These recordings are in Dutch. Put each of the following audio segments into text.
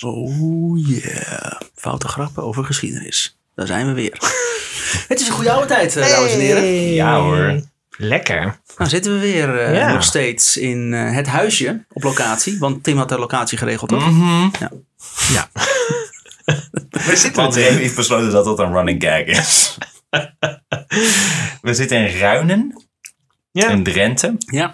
Oh yeah. Foute grappen over geschiedenis. Daar zijn we weer. Het is een goede oude tijd, eh, dames en heren. Ja, hoor. Lekker. Nou zitten we weer eh, Ja. nog steeds in eh, het huisje op locatie. Want Tim had de locatie geregeld, toch? Mhm. Ja. We zitten Want Remy heeft besloten dat dat een running gag is. we zitten in Ruinen, Ja. in Drenthe. Ja,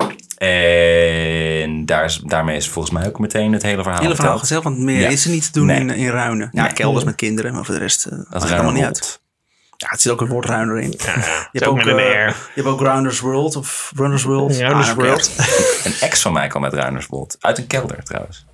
En daar is, daarmee is volgens mij ook meteen het hele verhaal het hele verhaal gezegd, want meer Ja. is er niet te doen Nee. in, in Ruinen. Ja, Nee. kelders met kinderen, maar voor de rest uh, Dat het allemaal niet uit. Ja, het zit ook een woord Ruiner in. Ja, Je hebt, ook ook, met een eh, R. je hebt ook Grounders World of Runners World. Runners Ah. World. Een ex van mij kwam uit Ruinerswold. Uit een kelder trouwens.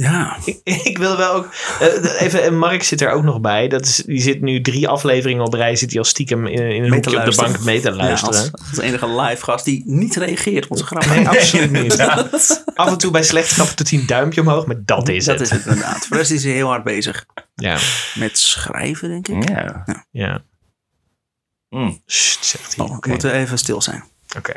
Ja, Ik, ik wil wel ook. eh, even, en Mark zit er ook nog bij. Dat is, die zit nu drie afleveringen op rij. Zit hij al stiekem in, in een Mee te hoekje op de luisteren. bank mee te ja luisteren. als, als enige live gast die niet reageert op onze grappen. Nee, absoluut niet. Af en toe bij slechte grappen doet hij een duimpje omhoog, maar dat is dat het. is het inderdaad. Voor de rest is hij heel hard bezig. Ja, Met schrijven, denk ik. Ja. ja. Mm. Sst, zegt hij. Oh, Oké. we moeten even stil zijn. Oké.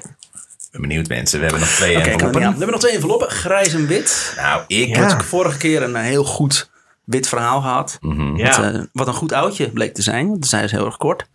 Ben benieuwd mensen. We hebben nog twee enveloppen. we hebben nog twee enveloppen. Grijs en wit. Nou, ik... Ja. Hebben vorige keer een heel goed wit verhaal gehad. Mhm. Ja. Wat, eh, wat een goed oudje bleek te zijn. Want zij is heel erg kort.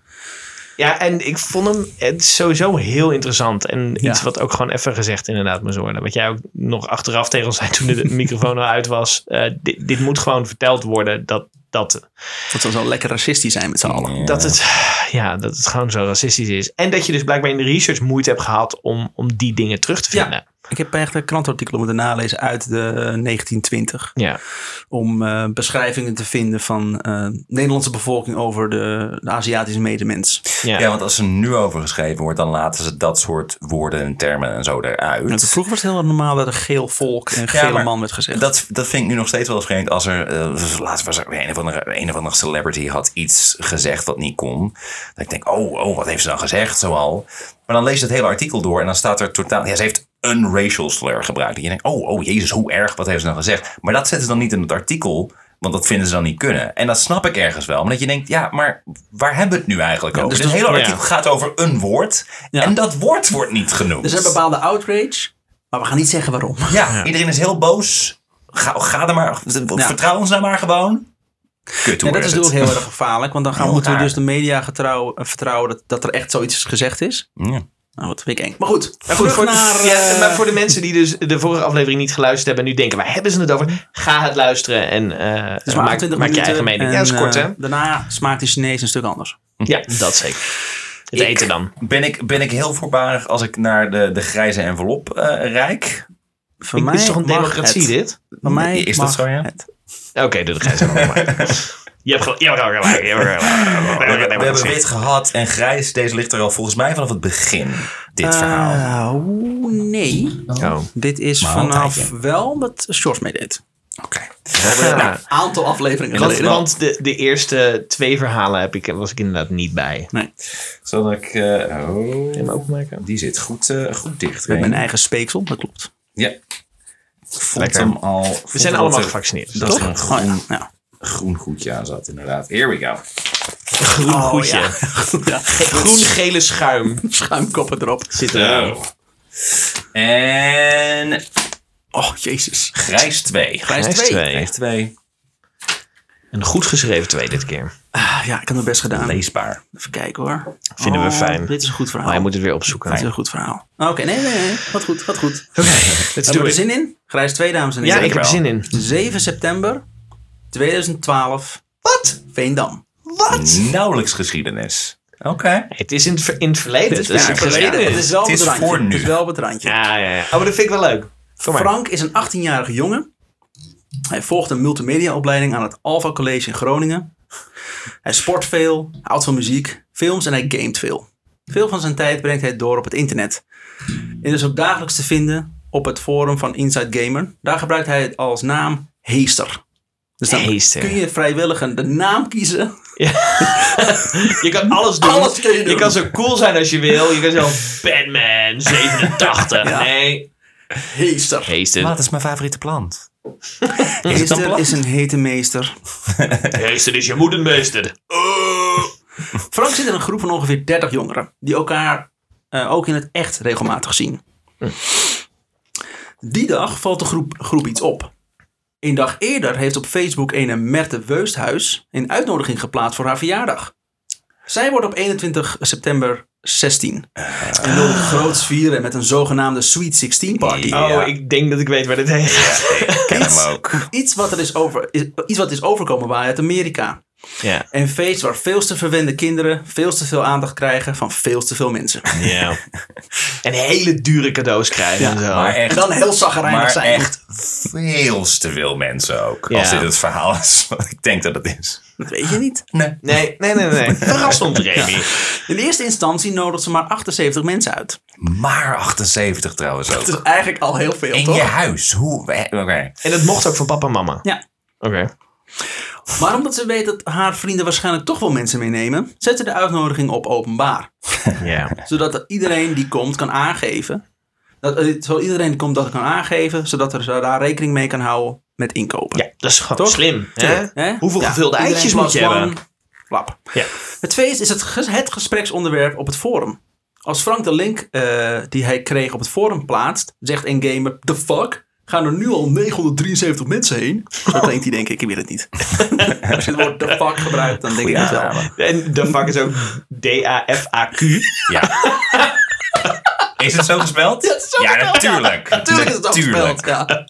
Ja, en ik vond hem het sowieso heel interessant. En iets Ja. wat ook gewoon even gezegd inderdaad moest worden. Wat jij ook nog achteraf tegen ons zei toen de microfoon al uit was. Eh, dit, dit moet gewoon verteld worden dat, dat, Dat we zo lekker racistisch zijn met z'n allen. Dat, het, ja, dat het gewoon zo racistisch is. En dat je dus blijkbaar in de research moeite hebt gehad om, om die dingen terug te Ja. Ik heb echt een krantartikel moeten nalezen uit de 1920. Ja. Om eh, beschrijvingen te vinden van eh Nederlandse bevolking over de, de Aziatische medemens. Ja. Ja, want als er nu over geschreven wordt, dan laten ze dat soort woorden en termen en zo eruit. En vroeger was het heel normaal dat er geel volk en gele man werd gezegd. Dat, dat vind ik nu nog steeds wel vreemd. Als er, eh, laatst was er een of, andere, een of andere celebrity had iets gezegd wat niet kon. Dat ik denk, oh, oh, wat heeft ze dan gezegd zoal? Maar dan lees je het hele artikel door en dan staat er totaal... Ja, ze heeft een racial slur gebruikt. En je denkt, oh, oh, jezus, hoe erg, wat heeft ze dan gezegd? Maar dat zetten ze dan niet in het artikel, want dat vinden ze dan niet kunnen. En dat snap ik ergens wel. Maar dat je denkt, ja, maar waar hebben we het nu eigenlijk over? dus Dus het hele ja. artikel gaat over een woord. Ja. En dat woord wordt niet genoemd. Er is een bepaalde outrage, maar we gaan niet zeggen waarom. Ja, iedereen is heel boos. Ga, ga er maar, vertrouw ons nou maar gewoon. Kut, Ja, dat is natuurlijk heel erg gevaarlijk, want dan gaan, moeten we dus de media getrouw, vertrouwen dat, dat er echt zoiets gezegd is. Ja. Nou, wat vind ik eng. Maar goed, Maar goed, voor, naar, ja, eh, maar voor de mensen die dus de vorige aflevering niet geluisterd hebben en nu denken, waar hebben ze het over? Ga het luisteren en eh, maak, maar 28 maak je eigen minuten mening. en, ja, dat is kort eh, hè? Daarna smaakt de Chinees een stuk anders. Ja, dat zeker. Het Ik- eten dan. Ben, ik, ben ik heel voorbarig als ik naar de, de grijze envelop eh rijk? Voor Ik- mij is toch een democratie het. dit? Voor mij Is dat zo, ja? Oké, doe de even maar. Je hebt gelijk. Je hebt gelijk. Je hebt gelijk. We, we hebben wit gehad en grijs. Deze ligt er al volgens mij vanaf het begin. Dit verhaal. Eh, oeh, nee. Oh. Dit is Maar een vanaf wel dat Shorts meedeed. Oké. Ja. Aantal afleveringen Want, geleden. want de, de eerste twee verhalen heb ik, was ik inderdaad niet bij. Nee, Zal ik... eh, oh, hem openmaken? die zit goed, eh, goed dicht. met mijn eigen speeksel, dat klopt. Ja. Hem al... We zijn allemaal er- gevaccineerd. Dat toch? een Oh, groen, ja. Groen goedje aan zat, inderdaad. Here we go. Groen Oh, goedje. ja. ja. Groen-gele schuim. Schuimkoppen erop. Zit er. Zo. En Oh, jezus. grijs 2. Grijs Grijs 2. twee. Grijs 2. Een goed geschreven twee dit keer. Ah, ja, ik heb mijn best gedaan. Leesbaar. Even kijken hoor. Vinden we Oh, fijn. Dit is een goed verhaal. Maar je moet het weer opzoeken. Dit is een goed verhaal. Oké, nee, nee, nee. Wat goed, wat goed. Oké, let's Hebben we er zin in? Grijs 2, dames en Ja, heren. ik heb er zin in. 7 september 2012. Wat? Veendam. Wat? Nauwelijks geschiedenis. Oké. Het is in het, ver- in het verleden. Het is, ja, het verleden. ja, Het is wel Het is randje. voor nu. Het is wel op het randje. Ja, ja, ja. Oh, maar dat vind ik wel leuk. Kom maar. Frank is een 18-jarige jongen. Hij volgt een multimediaopleiding aan het Alpha College in Groningen. Hij sport veel, houdt van muziek, films en hij gamet veel. Veel van zijn tijd brengt hij door op het internet. En is ook dagelijks te vinden op het forum van Inside Gamer. Daar gebruikt hij het als naam Heester. Dus dan Heester. kun je vrijwillig een- de naam kiezen. Je kan alles doen. Alles kun je doen. kan zo cool zijn als je wil. Je kan zelf Batman 87. Ja. Nee. Heester. Heester. Wat is mijn favoriete plant? Heester is een hete meester. Heester is je moedermeester. Frank zit in een groep van ongeveer 30 jongeren die elkaar eh, ook in het echt regelmatig zien. Die dag valt de groep, groep iets op. Een dag eerder heeft op Facebook een Merte Weusthuis een uitnodiging geplaatst voor haar verjaardag. Zij wordt op 21 september 16. En wil het groots vieren met een zogenaamde Sweet 16 party. Ja. Oh, ik denk dat ik weet waar dit heen gaat. Ik ken hem ook. Iets wat, er is over, iets wat is overkomen waar uit Amerika. Ja. Een feest waar veel te verwende kinderen veel te veel aandacht krijgen van veel te veel mensen. ja. En hele dure cadeaus krijgen en zo. Maar En echt, dan heel zagrijnig maar zijn. echt veel te veel mensen ook. Ja. Als dit het verhaal is wat ik denk dat het is. Dat weet je niet. Nee. Nee, nee, nee, nee. Verras ons, Remy. In eerste instantie nodigt ze maar 78 mensen uit. Maar 78 trouwens Dat ook. is eigenlijk al heel veel, In toch? je huis. Hoe? Oké. En dat mocht ook van papa en mama. Ja. Oké. Maar omdat ze weet dat haar vrienden waarschijnlijk toch wel mensen meenemen, zet ze de uitnodiging op openbaar. Zodat er iedereen die komt kan aangeven. Dat, eh, zodat iedereen die komt dat kan aangeven, zodat er daar rekening mee kan houden met inkopen. Ja, dat is gewoon Toch? slim. Hè? Hè? Hoeveel Ja, gevulde eitjes moet je hebben? Ja. Het feest is het, ges- het gespreksonderwerp op het forum. Als Frank de link eh, die hij kreeg op het forum plaatst, zegt een gamer: The fuck? Gaan er nu al 973 mensen heen? Zo klinkt hij, denk ik. Ik weet het niet. Als je het woord the fuck gebruikt, dan denk ik het wel. En de fuck is ook D-A-F-A-Q. Ja. Is het zo gespeld? Ja, het is zo ja, gespeld, ja. natuurlijk. Natuurlijk is het ook Natuurlijk. gespeld, ja.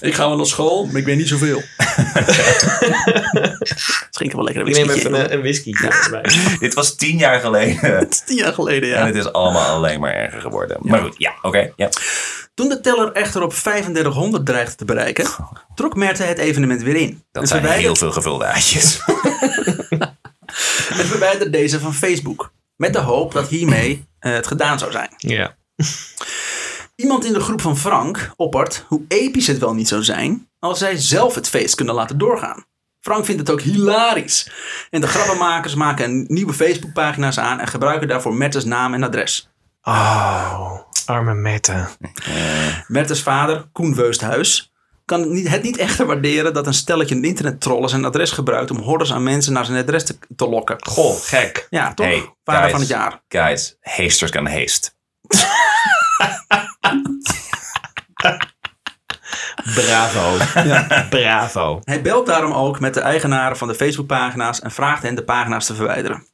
Ik ga wel naar school, maar ik weet niet zoveel. Schenken wel lekker een Ik neem whisky. even een, een whisky erbij. Dit was tien jaar geleden. Tien jaar geleden, ja. En het is allemaal alleen maar erger geworden. Maar goed, ja, oké. ja. Toen de teller echter op 3500 dreigde te bereiken, trok Merte het evenement weer in. Dat en, zijn heel veel gevulde eitjes. en verwijderde deze van Facebook. Met de hoop dat hiermee eh, het gedaan zou zijn. Ja. Iemand in de groep van Frank oppert hoe episch het wel niet zou zijn als zij zelf het feest kunnen laten doorgaan. Frank vindt het ook hilarisch. En de grappenmakers maken een nieuwe Facebookpagina's aan en gebruiken daarvoor Mertes naam en adres. Oh, arme Mette. Mertes vader, Koen Weusthuis, kan niet, het niet echter waarderen dat een stelletje internettrollen zijn adres gebruikt om hordes aan mensen naar zijn adres te, te lokken. Goh, gek. Ja, toch? Hey, vader guys. van het jaar. Guys, hasters can haste. Bravo. Bravo. Hij belt daarom ook met de eigenaren van de Facebookpagina's en vraagt hen de pagina's te verwijderen.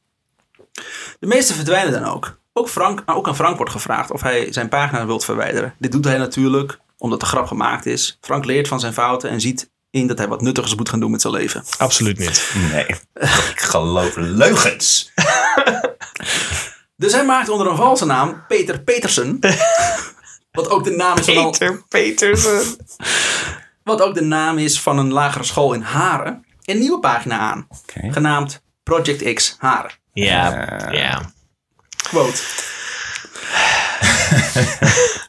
De meeste verdwijnen dan ook. Ook, Frank, ook aan Frank wordt gevraagd of hij zijn pagina wilt verwijderen. Dit doet hij natuurlijk omdat de grap gemaakt is. Frank leert van zijn fouten en ziet in dat hij wat nuttigers moet gaan doen met zijn leven. Absoluut niet. Nee, ik geloof leugens. Dus hij maakt onder een valse naam Peter Petersen. wat, ook de naam is van al- Peter Petersen. wat ook de naam is van een lagere school in Haren. Een nieuwe pagina aan. Genaamd Project X Haren. Ja, ja. Quote.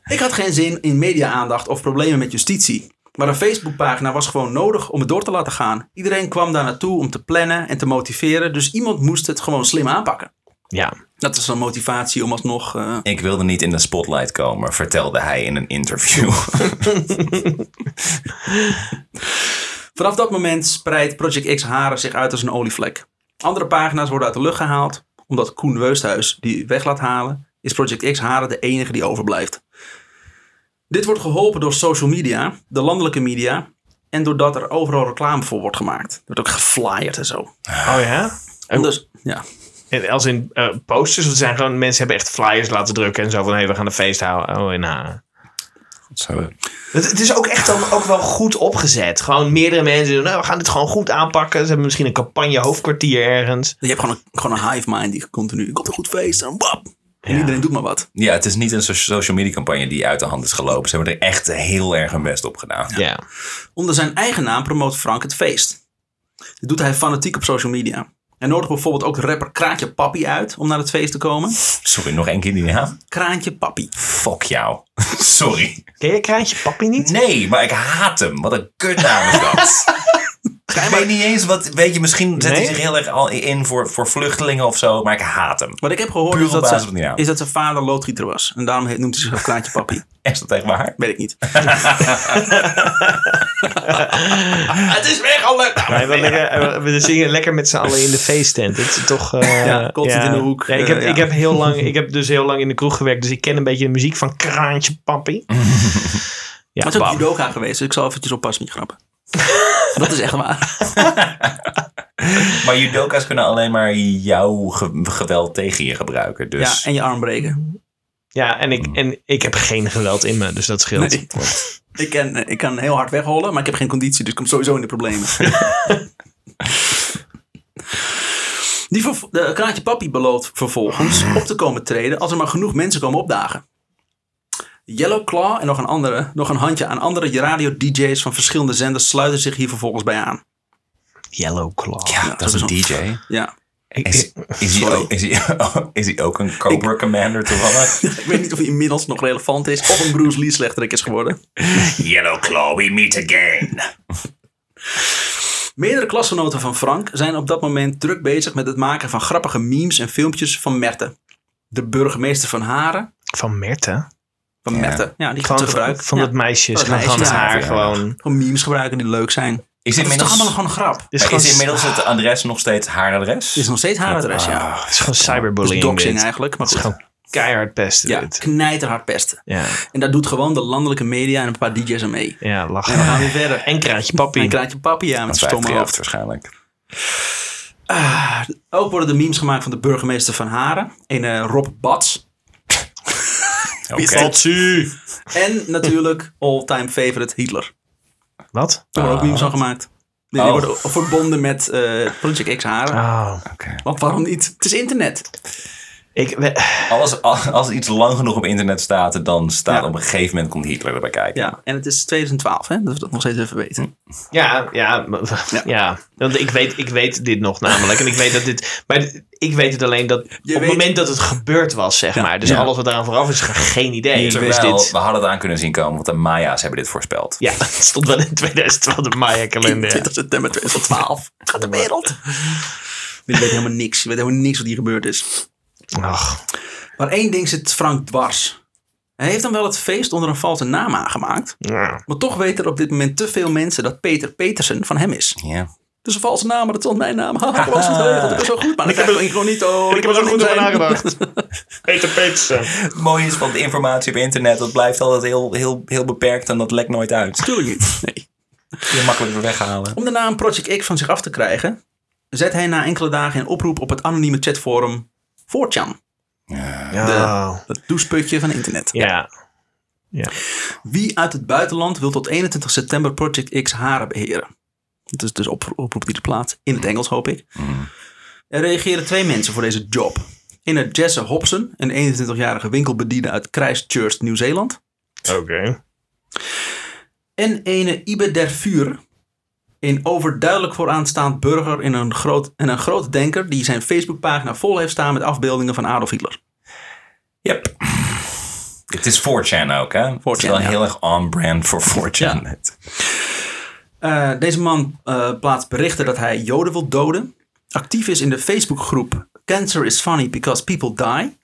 ik had geen zin in media-aandacht of problemen met justitie. Maar een Facebookpagina was gewoon nodig om het door te laten gaan. Iedereen kwam daar naartoe om te plannen en te motiveren. Dus iemand moest het gewoon slim aanpakken. Ja. Dat is een motivatie om alsnog... eh, Ik wilde niet in de spotlight komen, vertelde hij in een interview. Vanaf dat moment spreidt Project X Haren zich uit als een olievlek. Andere pagina's worden uit de lucht gehaald. Omdat Koen Weusthuis die weg laat halen, is Project X Haren de enige die overblijft. Dit wordt geholpen door social media, de landelijke media en doordat er overal reclame voor wordt gemaakt. Er wordt ook geflyerd en zo. Oh ja? En dus, ja. En als in eh, posters, of het zijn gewoon mensen hebben echt flyers laten drukken en zo van hé, we gaan een feest houden. Oh, in Haren. Zo. Het, het is ook echt dan ook wel goed opgezet. Gewoon meerdere mensen doen, nou, we gaan dit gewoon goed aanpakken. Ze hebben misschien een campagne hoofdkwartier ergens. Je hebt gewoon een, gewoon een hive mind die continu, komt een goed feest en wap. En Ja. iedereen doet maar wat. Ja, het is niet een so- social media campagne die uit de hand is gelopen. Ze hebben er echt heel erg hun best op gedaan. Ja. Onder zijn eigen naam promoot Frank het feest. Dit doet hij fanatiek op social media. Hij nodigt bijvoorbeeld ook de rapper Kraantje Papi uit om naar het feest te komen. Sorry, nog één keer die naam? Kraantje Papi. Fuck jou. Sorry. Ken je Kraantje Papi niet? Nee, maar ik haat hem. Wat een kutnaam is dat. Ik weet niet eens wat, weet je, misschien zet hij zich heel erg al in voor, voor vluchtelingen of zo, maar ik haat hem. Wat ik heb gehoord Puur is dat, ze- is dat zijn vader loodgieter was. En daarom heet- noemt hij zichzelf Kraantje Papi. Is dat echt waar? Weet ik niet. het is weg al leuk. Nee, we, lekker, we zingen lekker met z'n allen in de feesttent. Het is toch... eh, Ja, in de hoek, ik, heb, eh, ja. ik, heb heel lang, ik heb dus heel lang in de kroeg gewerkt. Dus ik ken een beetje de muziek van Kraantje Papi. Ja, maar het is ook judoka geweest, dus ik zal eventjes oppassen met je grappen. dat is echt waar. Maar judoka's kunnen alleen maar jouw ge- geweld tegen je gebruiken. Dus Ja, en je arm breken. Ja, en ik, en ik heb geen geweld in me, dus dat scheelt. Nee. Ik kan, ik kan heel hard weghollen, maar ik heb geen conditie, dus ik kom sowieso in de problemen. Die de Kraantje Papi belooft vervolgens op te komen treden als er maar genoeg mensen komen opdagen. Yellow Claw en nog een, andere, nog een handje aan andere radio-dj's van verschillende zenders sluiten zich hier vervolgens bij aan. Yellow Claw. ja, dat is een DJ. Ja. Is, is, hij ook, is, hij, is hij ook een Cobra Commander toevallig? Ik weet niet of hij inmiddels nog relevant is of een Bruce Lee slechterik is geworden. Yellow Claw, we meet again. Meerdere klasgenoten van Frank zijn op dat moment druk bezig met het maken van grappige memes en filmpjes van Merte. De burgemeester van Haren. Van Merte? Van Ja. Merte. Ja, die Van, te gebruiken. van ja. dat meisje. Het ja. haar Ja. gewoon... Gewoon memes gebruiken die leuk zijn. Is, Het is toch allemaal gewoon een grap. Is, is inmiddels het adres nog steeds haar adres? Het is nog steeds haar adres, ja. het is gewoon Het is cyberbullying. doxing dit. eigenlijk, maar Het is goed. gewoon keihard pesten. Ja, dit. knijterhard pesten. Ja, En daar doet gewoon de landelijke media en een paar DJ's aan mee. ja, En we lachen. gaan weer verder. En Kraantje Papi. En kraantje papi, ja, met zijn stomme hoofd. waarschijnlijk. Ah, ook worden de memes gemaakt van de burgemeester van Haren. Een eh, Rob Bats. Patsie. En natuurlijk all-time favorite Hitler. Wat? Daar worden ook memes van gemaakt. Die, die Oh. worden verbonden met eh Project X Haren. Oh. Want waarom niet? Het is internet. Ik, we- Als, als, als iets lang genoeg op internet staat, dan staat Ja. op een gegeven moment komt Hitler erbij kijken. Ja, en het is 2012, hè? Dat we dat nog steeds even weten. ja, ja, ja. Want ik weet, ik weet dit nog namelijk. En ik weet dat dit... Maar ik weet het alleen dat op weet- het moment dat het gebeurd was, zeg Ja. maar. Dus Ja. alles wat eraan vooraf is, geen idee. Terwijl, dit... we hadden het aan kunnen zien komen, want de Maya's hebben dit voorspeld. Ja, het stond wel in 2012 de Maya-kalender. 20 september 2012. Gaat de wereld. Je weet helemaal niks. Je weet helemaal niks wat hier gebeurd is. Ach, Maar één ding zit Frank dwars. Hij heeft dan wel het feest onder een valse naam aangemaakt. ja. Maar toch weten er op dit moment te veel mensen dat Peter Petersen van hem is. Ja. Het is een valse naam, maar het is mijn naam. Haha, ik was. Ik ben zo goed. Maar ik heb er gewoon niet. Oh, Ik heb er zo goed over nagedacht. Peter Petersen. Het mooie is van de informatie op internet, dat blijft altijd heel, heel, heel beperkt en dat lekt nooit uit. Natuurlijk niet. Nee. Je makkelijk weer weghalen. Om de naam Project X van zich af te krijgen, zet hij na enkele dagen een oproep op het anonieme chatforum 4chan. Ja. Het doucheputje van internet. Ja. Wie uit het buitenland wil tot 21 september Project X Haren beheren? Het is dus op, oproep die de plaats. In het Engels hoop ik. Er reageren twee mensen voor deze job. Ene Jesse Hobson, een 21-jarige winkelbediende uit Christchurch, Nieuw-Zeeland. Oké. En ene Ibe der Vuur, een overduidelijk vooraanstaand burger en een, groot, en een grote denker die zijn Facebookpagina vol heeft staan met afbeeldingen van Adolf Hitler. Yep. Het is 4chan ook, hè? het is wel ja. heel erg on-brand voor 4chan. Ja. Eh, deze man eh, plaatst berichten dat hij Joden wil doden. Actief is in de Facebookgroep Cancer is funny because people die.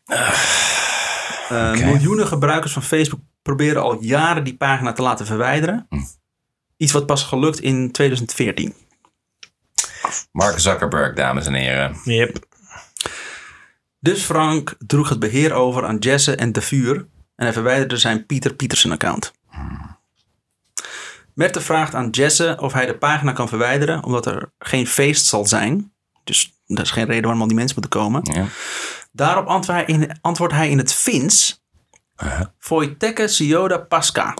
Eh, Miljoenen gebruikers van Facebook proberen al jaren die pagina te laten verwijderen. Iets wat pas gelukt in 2014. Mark Zuckerberg, dames en heren. Yep. Dus Frank droeg het beheer over aan Jesse en De Vuur. En hij verwijderde zijn Pieter Pietersen account. Merte vraagt aan Jesse of hij de pagina kan verwijderen. Omdat er geen feest zal zijn. Dus dat is geen reden waarom al die mensen moeten komen. Ja. Daarop antwoordt hij in, antwoordt hij in het Fins. Voiteke Sioda Pasca.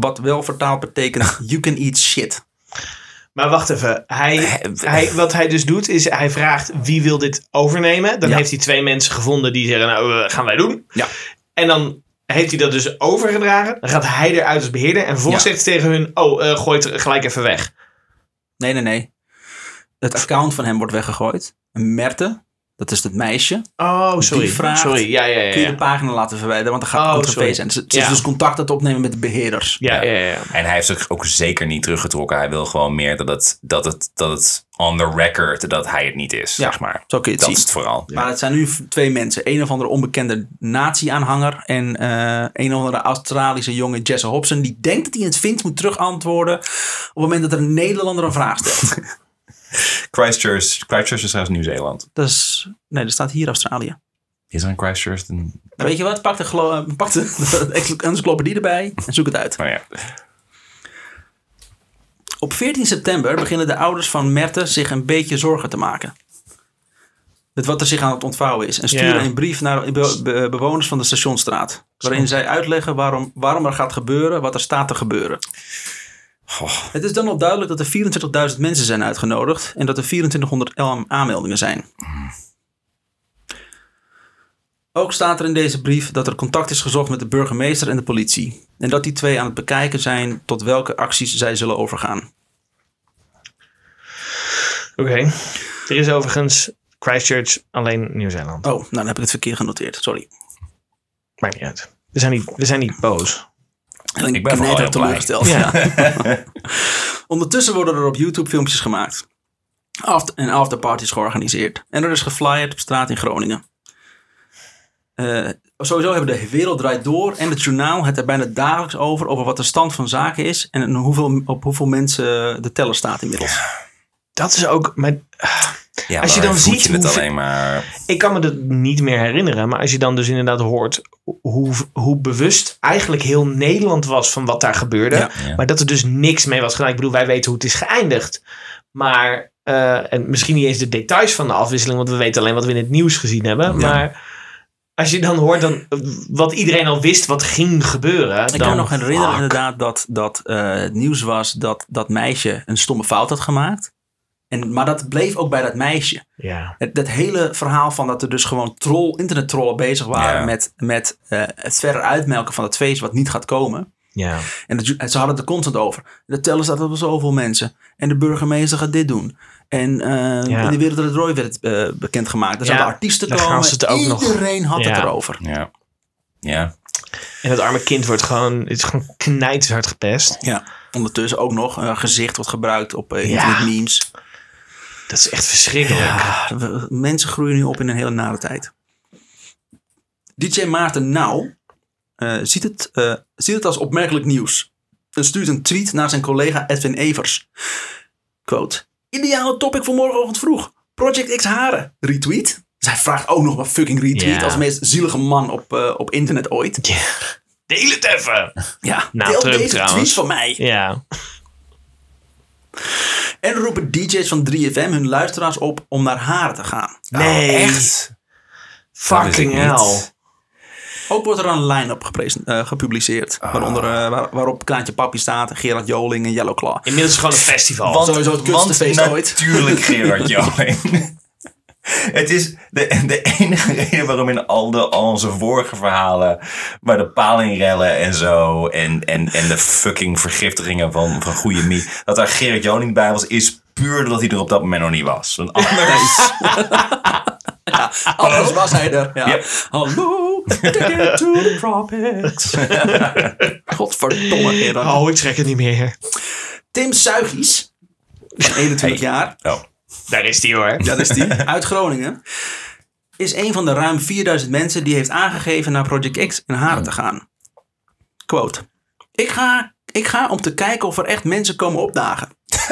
Wat wel vertaald betekent you can eat shit. Maar wacht even. Hij, hij, wat hij dus doet, is hij vraagt wie wil dit overnemen. Dan Ja. heeft hij twee mensen gevonden die zeggen, nou, eh, gaan wij doen. Ja. En dan heeft hij dat dus overgedragen. Dan gaat hij eruit als beheerder. En vervolgens Ja. zegt hij tegen hun, oh, eh, gooi het gelijk even weg. Nee, nee, nee. Het account van hem wordt weggegooid. Merte, dat is het meisje. Oh, sorry. Die vraagt, sorry, ja, ja, ja. kun je de pagina laten verwijderen, want dan gaat Oh, het feest zijn. Dus het is dus contact aan het opnemen met de beheerders. ja, ja. ja. En hij heeft zich ook zeker niet teruggetrokken. Hij wil gewoon meer dat het, dat het, dat het on the record dat hij het niet is, Ja, zeg maar. Zo kun je het Dat zien. is het vooral. Maar het zijn nu twee mensen. Een of andere onbekende nazi-aanhanger. En eh, een of andere Australische jongen, Jesse Hobson. Die denkt dat hij het vindt moet terugantwoorden. Op het moment dat er een Nederlander een vraag stelt. Christchurch, Christchurch is trouwens Nieuw-Zeeland. dat is, nee, er staat hier Australië. Is er een Christchurch? Een... Nou, weet je wat? Pak de, pak de, de encyclopedie erbij en zoek het uit. Nou ja. Op 14 september beginnen de ouders van Merte zich een beetje zorgen te maken. Met wat er zich aan het ontvouwen is. En sturen een brief naar de be- be- bewoners van de Stationstraat. Waarin zij uitleggen waarom, waarom er gaat gebeuren wat er staat te gebeuren. Goh. Het is dan al duidelijk dat er 24.000 mensen zijn uitgenodigd. En dat er 2400 aan- aanmeldingen zijn. Ook staat er in deze brief dat er contact is gezocht met de burgemeester en de politie. En dat die twee aan het bekijken zijn tot welke acties zij zullen overgaan. Oké. Er is overigens Christchurch alleen Nieuw-Zeeland. Oh, nou dan heb ik het verkeerd genoteerd. Sorry. Maakt niet uit. We zijn niet, we zijn niet boos. En Ik ben vooral heel teleurgesteld. Ja. Ondertussen worden er op YouTube filmpjes gemaakt. After, en afterparties georganiseerd. En er is geflyerd op straat in Groningen. Eh, sowieso hebben de Wereld Draait Door en het journaal het er bijna dagelijks over. Over wat de stand van zaken is. En hoeveel, op hoeveel mensen de teller staat inmiddels. Dat is ook... Maar, Ja, Als je dan ziet je het hoeveel- alleen maar... ik kan me dat niet meer herinneren. Maar als je dan dus inderdaad hoort hoe, hoe bewust eigenlijk heel Nederland was van wat daar gebeurde. Ja. Ja. Maar dat er dus niks mee was gedaan. Ik bedoel, wij weten hoe het is geëindigd. Maar, eh, en misschien niet eens de details van de afwisseling. Want we weten alleen wat we in het nieuws gezien hebben. Ja. Maar als je dan hoort dan, wat iedereen al wist wat ging gebeuren. Ik dan, kan me nog herinneren inderdaad dat, dat eh, het nieuws was dat dat meisje een stomme fout had gemaakt. En, maar dat bleef ook bij dat meisje. Ja. Het, dat hele verhaal van dat er dus gewoon troll, internettrollen bezig waren Ja. met, met eh, het verder uitmelken van het feest wat niet gaat komen. Ja. En dat, ze hadden het er constant over. De teller staat op zoveel mensen. En de burgemeester gaat dit doen. En eh Ja. in de wereld het Roy werd eh, bekendgemaakt. Er Ja, zouden artiesten daar gaan komen. ze het ook nog- Iedereen had het erover. Ja. Ja. En het arme kind wordt gewoon, het is gewoon knijterhard gepest. Ja. Ondertussen ook nog een gezicht wordt gebruikt op Ja. internet memes. Dat is echt verschrikkelijk. Ja, we- mensen groeien nu op in een hele nare tijd. DJ Maarten Nauw eh, ziet, het, eh, ziet het als opmerkelijk nieuws. En stuurt een tweet naar zijn collega Edwin Evers. Quote. Ideale topic voor morgenochtend vroeg. Project X Haren. Retweet. Zij vraagt ook nog maar fucking retweet. Als meest zielige man op, eh, op internet ooit. Deel het even. Ja, Nou, deel Trump deze trouwens. tweet van mij. Ja. En roepen DJ's van 3FM hun luisteraars op om naar Haren te gaan. Nee. Oh, echt? Fucking hell. Ook wordt er een line-up eh, gepubliceerd. Waaronder, eh, waar- waarop Kraantje Papi staat, Gerard Joling en Yellow Claw. Inmiddels is het gewoon een festival. Want, Sowieso het kutste want feest ooit. Natuurlijk Gerard Joling. Het is de, de enige reden waarom in al, de, al onze vorige verhalen... waar de palingrellen en zo... en, en, en de fucking vergiftigingen van, van goede mie... dat daar Gerard Joling bij was... is puur doordat hij er op dat moment nog niet was. Want anders... Anders was hij er. Ja. Yep. Hallo, ticket to the tropics. Godverdomme. Oh, ik trek het niet meer. Tim Suigies, van 21 jaar, Oh. Daar is die hoor. dat is die, uit Groningen, is een van de ruim 4000 mensen die heeft aangegeven naar Project X in Haren te gaan. Quote. Ik ga, ik ga om te kijken of er echt mensen komen opdagen.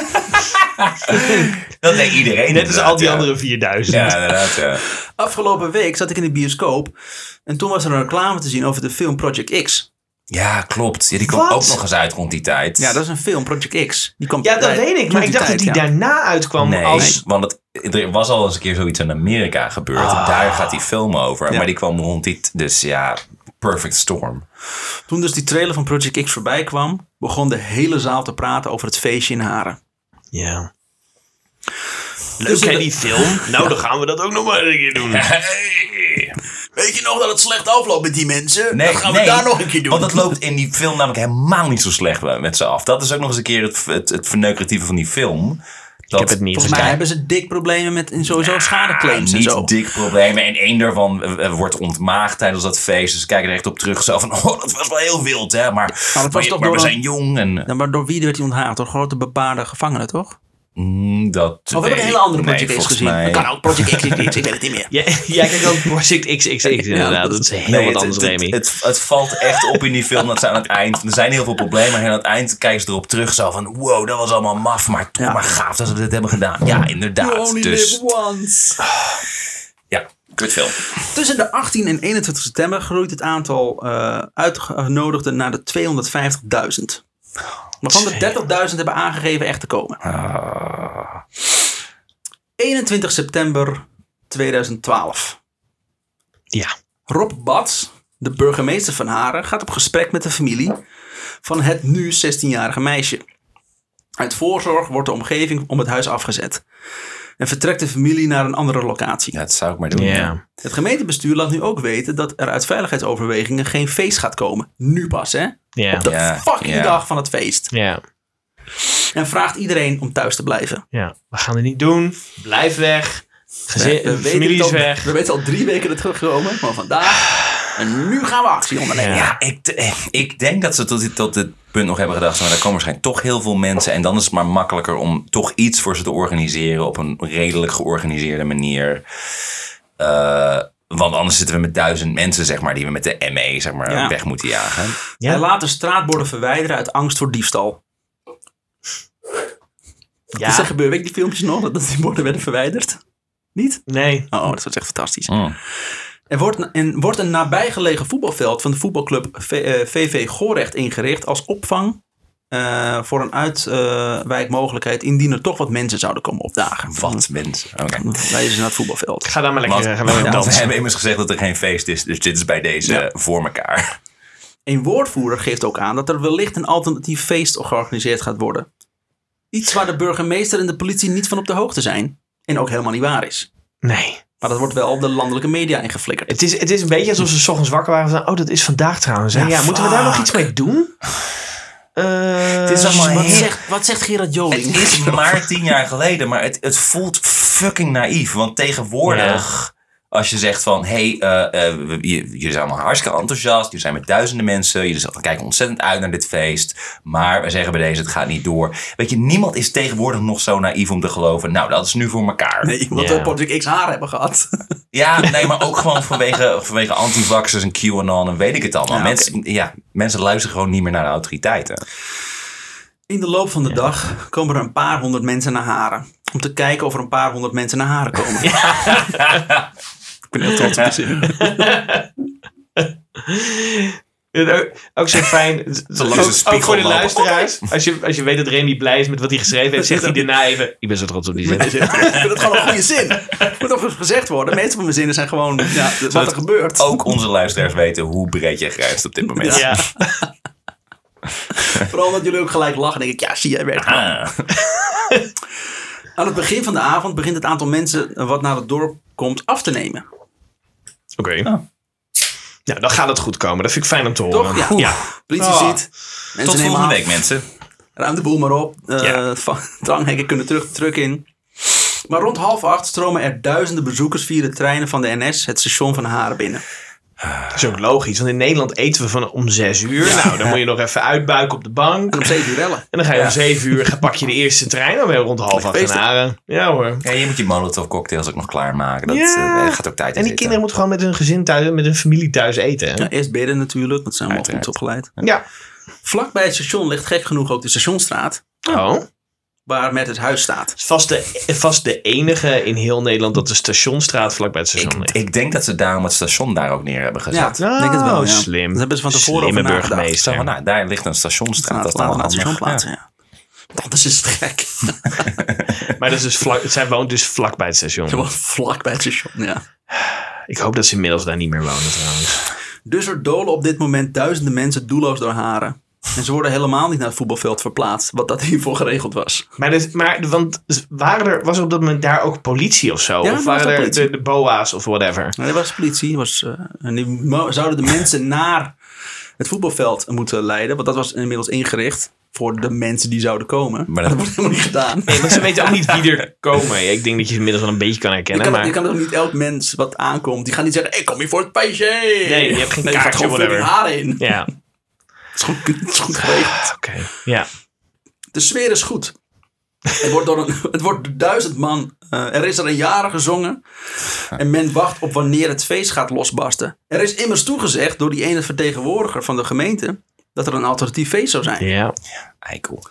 Dat deed iedereen Net als al die ja. andere 4000. Ja, inderdaad, ja. Afgelopen week zat ik in de bioscoop en toen was er een reclame te zien over de film Project X. Ja, klopt. Ja, die kwam Wat? ook nog eens uit rond die tijd. Ja, dat is een film, Project X. Die komt Ja, dat weet ik. rond Maar ik dacht dat tijd, die ja. daarna uitkwam Nee, als... want het, er was al eens een keer zoiets in Amerika gebeurd. Ah. Daar gaat die film over. Ja. Maar die kwam rond die... Dus ja, Perfect Storm. Toen dus die trailer van Project X voorbij kwam, begon de hele zaal te praten over het feestje in Haren. Ja. Leuk Dus hè, die film? Nou, dan gaan we dat ook nog maar een keer doen. Hey. Weet je nog dat het slecht afloopt met die mensen? Nee, Dan gaan we nee, daar nog een keer doen. Want het loopt in die film namelijk helemaal niet zo slecht met ze af. Dat is ook nog eens een keer het, het, het verneukeratieve van die film. Dat, heb het niet Volgens mij hebben ze dik problemen met in sowieso schadeclaims en niet zo. dik problemen. En één daarvan eh, eh, wordt ontmaagd tijdens dat feest. Dus ze kijken er echt op terug. Zo van, oh, dat was wel heel wild, hè. Maar, was maar, toch maar door we zijn jong. En, Ja, maar door wie werd hij onthaagd? Door grote bepaarde gevangenen, toch? Mm, dat Of heb ik weet een hele andere nee, Project X gezien? mij- Dat kan ook Project X, X, X, ik weet het niet meer. Ja, jij kijkt ook Project XXX inderdaad. Dat is heel Nee, wat anders, het, Remy. het, het, het valt echt op in die film dat ze aan het eind... Er zijn heel veel problemen. En aan het eind kijken ze erop terug zo van... Wow, dat was allemaal maf. Maar toch Ja. maar gaaf dat ze dit hebben gedaan. Ja, inderdaad. Dus once. ja, Kutfilm. Tussen de 18 en 21 september groeit het aantal eh, uitgenodigden naar de 250.000. Waarvan de 30.000 hebben aangegeven echt te komen. Ah. 21 september 2012. Ja. Rob Bats, de burgemeester van Haren, gaat op gesprek met de familie van het nu 16-jarige meisje. Uit voorzorg wordt de omgeving om het huis afgezet. En vertrekt de familie naar een andere locatie. Ja, dat zou ik maar doen. Ja. Het gemeentebestuur laat nu ook weten dat er uit veiligheidsoverwegingen geen feest gaat komen. Nu pas, hè? Ja. Op de fucking dag van het feest. Ja. En vraagt iedereen om thuis te blijven. ja. We gaan het niet doen. Blijf weg. Gezin, We weten familie is al- weg. We weten al drie weken dat het gekomen. Maar vandaag. En nu gaan we actie ondernemen. Ja, ik, eh, ik denk dat ze tot dit, tot dit punt nog hebben gedacht. Maar er komen waarschijnlijk toch heel veel mensen. En dan is het maar makkelijker om toch iets voor ze te organiseren. Op een redelijk georganiseerde manier. Eh, want anders zitten we met duizend mensen, zeg maar, die we met de ME zeg maar, Ja. weg moeten jagen. Ja. Laat de straatborden verwijderen uit angst voor diefstal. Ja. Is dat gebeurd? Weet je die filmpjes nog? Dat die borden werden verwijderd? Niet? Nee. Oh, dat was echt fantastisch. Mm. Er wordt, en wordt een nabijgelegen voetbalveld van de voetbalclub V- eh, VV Gorecht ingericht als opvang eh, voor een uitwijkmogelijkheid indien er toch wat mensen zouden komen opdagen. Wat mensen. Oké. Dan wijzen ze naar het voetbalveld. Ga daar maar lekker Want, gaan we want we hebben immers gezegd dat er geen feest is. Dus dit is bij deze Ja. voor elkaar. Een woordvoerder geeft ook aan dat er wellicht een alternatief feest georganiseerd gaat worden. Iets waar de burgemeester en de politie niet van op de hoogte zijn. En ook helemaal niet waar is. Nee. Maar dat wordt wel op de landelijke media ingeflikkerd. Het is, het is een beetje alsof ze 's ochtends wakker waren van... Oh, dat is vandaag trouwens. hè? Ja, Ja, moeten we daar nog iets mee doen? Eh, Het is allemaal wat, heel- zegt, wat zegt Gerard Joling? Het is maar tien jaar geleden, maar het, het voelt fucking naïef. Want tegenwoordig, als je zegt van... hé, hey, eh, eh, we- je- jullie zijn allemaal hartstikke enthousiast. Jullie zijn met duizenden mensen. Jullie kijken ontzettend uit naar dit feest. Maar we zeggen bij deze, het gaat niet door. Weet je, niemand is tegenwoordig nog zo naïef om te geloven... nou, dat is nu voor elkaar. Nee, want Ja. we Project X haar hebben gehad. Ja, nee, maar ook gewoon vanwege, vanwege antivaxers en QAnon en weet ik het allemaal. Ja, mensen, ja, mensen luisteren gewoon niet meer naar de autoriteiten. In de loop van de dag komen er een paar honderd mensen naar Haren. Om te kijken of er een paar honderd mensen naar Haren komen. ben heel trots op die ook- Ook zo fijn. Zolang ook, ook voor de luisteraars. Als je, als je weet dat Remy blij is met wat hij geschreven heeft, zegt hij daarna even... Ik ben zo trots op die zin. Ik vind het gewoon een goede zin. Moet ook eens gezegd worden. De meeste van mijn zinnen zijn gewoon ja, wat er gebeurt. Ook onze luisteraars weten hoe breed je grijst op dit moment. Ja. Vooral dat jullie ook gelijk lachen. denk ik, ja, zie jij werkt. Ah. Aan het begin van de avond begint het aantal mensen wat naar het dorp komt af te nemen. Oké. Oh. Nou, dan gaat het goed komen. Dat vind ik fijn om te horen. Toch? Ja. ja. Politie Oh. ziet. Mensen Tot volgende af. week, mensen. Ruim de boel maar op. Eh Ja. Dranghekken kunnen terug de truck in. Maar rond half acht stromen er duizenden bezoekers via de treinen van de NS het station van Haren binnen. Dat is ook logisch. Want in Nederland eten we van om zes uur. Nou, dan moet je nog even uitbuiken op de bank. En om zeven uur rellen. En dan ga je om zeven uur, ga- pak je de eerste trein. Dan ben je rond half acht. Ja hoor. Ja, je moet je molotov cocktails ook nog klaarmaken. Dat Ja. eh, gaat ook tijd in En die zitten. kinderen moeten gewoon met hun gezin thuis, met hun familie thuis eten. hè? Ja, eerst bidden natuurlijk, want ze zijn allemaal goed opgeleid. Ja. Vlak bij het station ligt gek genoeg ook de stationstraat. Oh. Waar met het huis staat. Het is vast de, vast de enige in heel Nederland dat de stationstraat vlakbij het station Ik, ligt. ik denk dat ze daarom het station daar ook neer hebben gezet. Ja, ik denk het wel. Oh, Ja. slim. Dat hebben ze van tevoren Slimme over nagedacht. burgemeester. Zo nou, daar ligt een stationstraat. Dat is Laten dan we naar het station handig. plaatsen, ja. Anders is het gek. Maar dat is dus vlak, zij woont dus vlak bij het station. Gewoon vlak bij het station, ja. Ik hoop dat ze inmiddels daar niet meer wonen trouwens. Dus er dolen op dit moment duizenden mensen doelloos door Haren. En ze worden helemaal niet naar het voetbalveld verplaatst. Wat dat hiervoor geregeld was. Maar, dus, maar want waren er, was er op dat moment daar ook politie of zo? Ja, of waren er de, de BOA's of whatever? Maar er was politie. Was, eh, en die zouden de mensen naar het voetbalveld moeten leiden. Want dat was inmiddels ingericht voor de mensen die zouden komen. Maar dat- dat wordt helemaal niet gedaan. Nee, want ze weten ook niet wie er komen. Ja, Ik denk dat je inmiddels wel een beetje kan Je herkennen. kan, maar je kan ook niet elk mens wat aankomt. Die gaat niet zeggen, ik kom hier voor het feestje. Nee, je hebt geen nee, je gaat kaartje, gewoon whatever. haren in. ja, Het is goed, het is goed geregeld. oké. Ja. De sfeer is goed. Het wordt door, een, het wordt door duizend man. eh, er is er een jaren gezongen. En men wacht op wanneer het feest gaat losbarsten. Er is immers toegezegd door die ene vertegenwoordiger van de gemeente. dat er een alternatief feest zou zijn. ja. Eikel.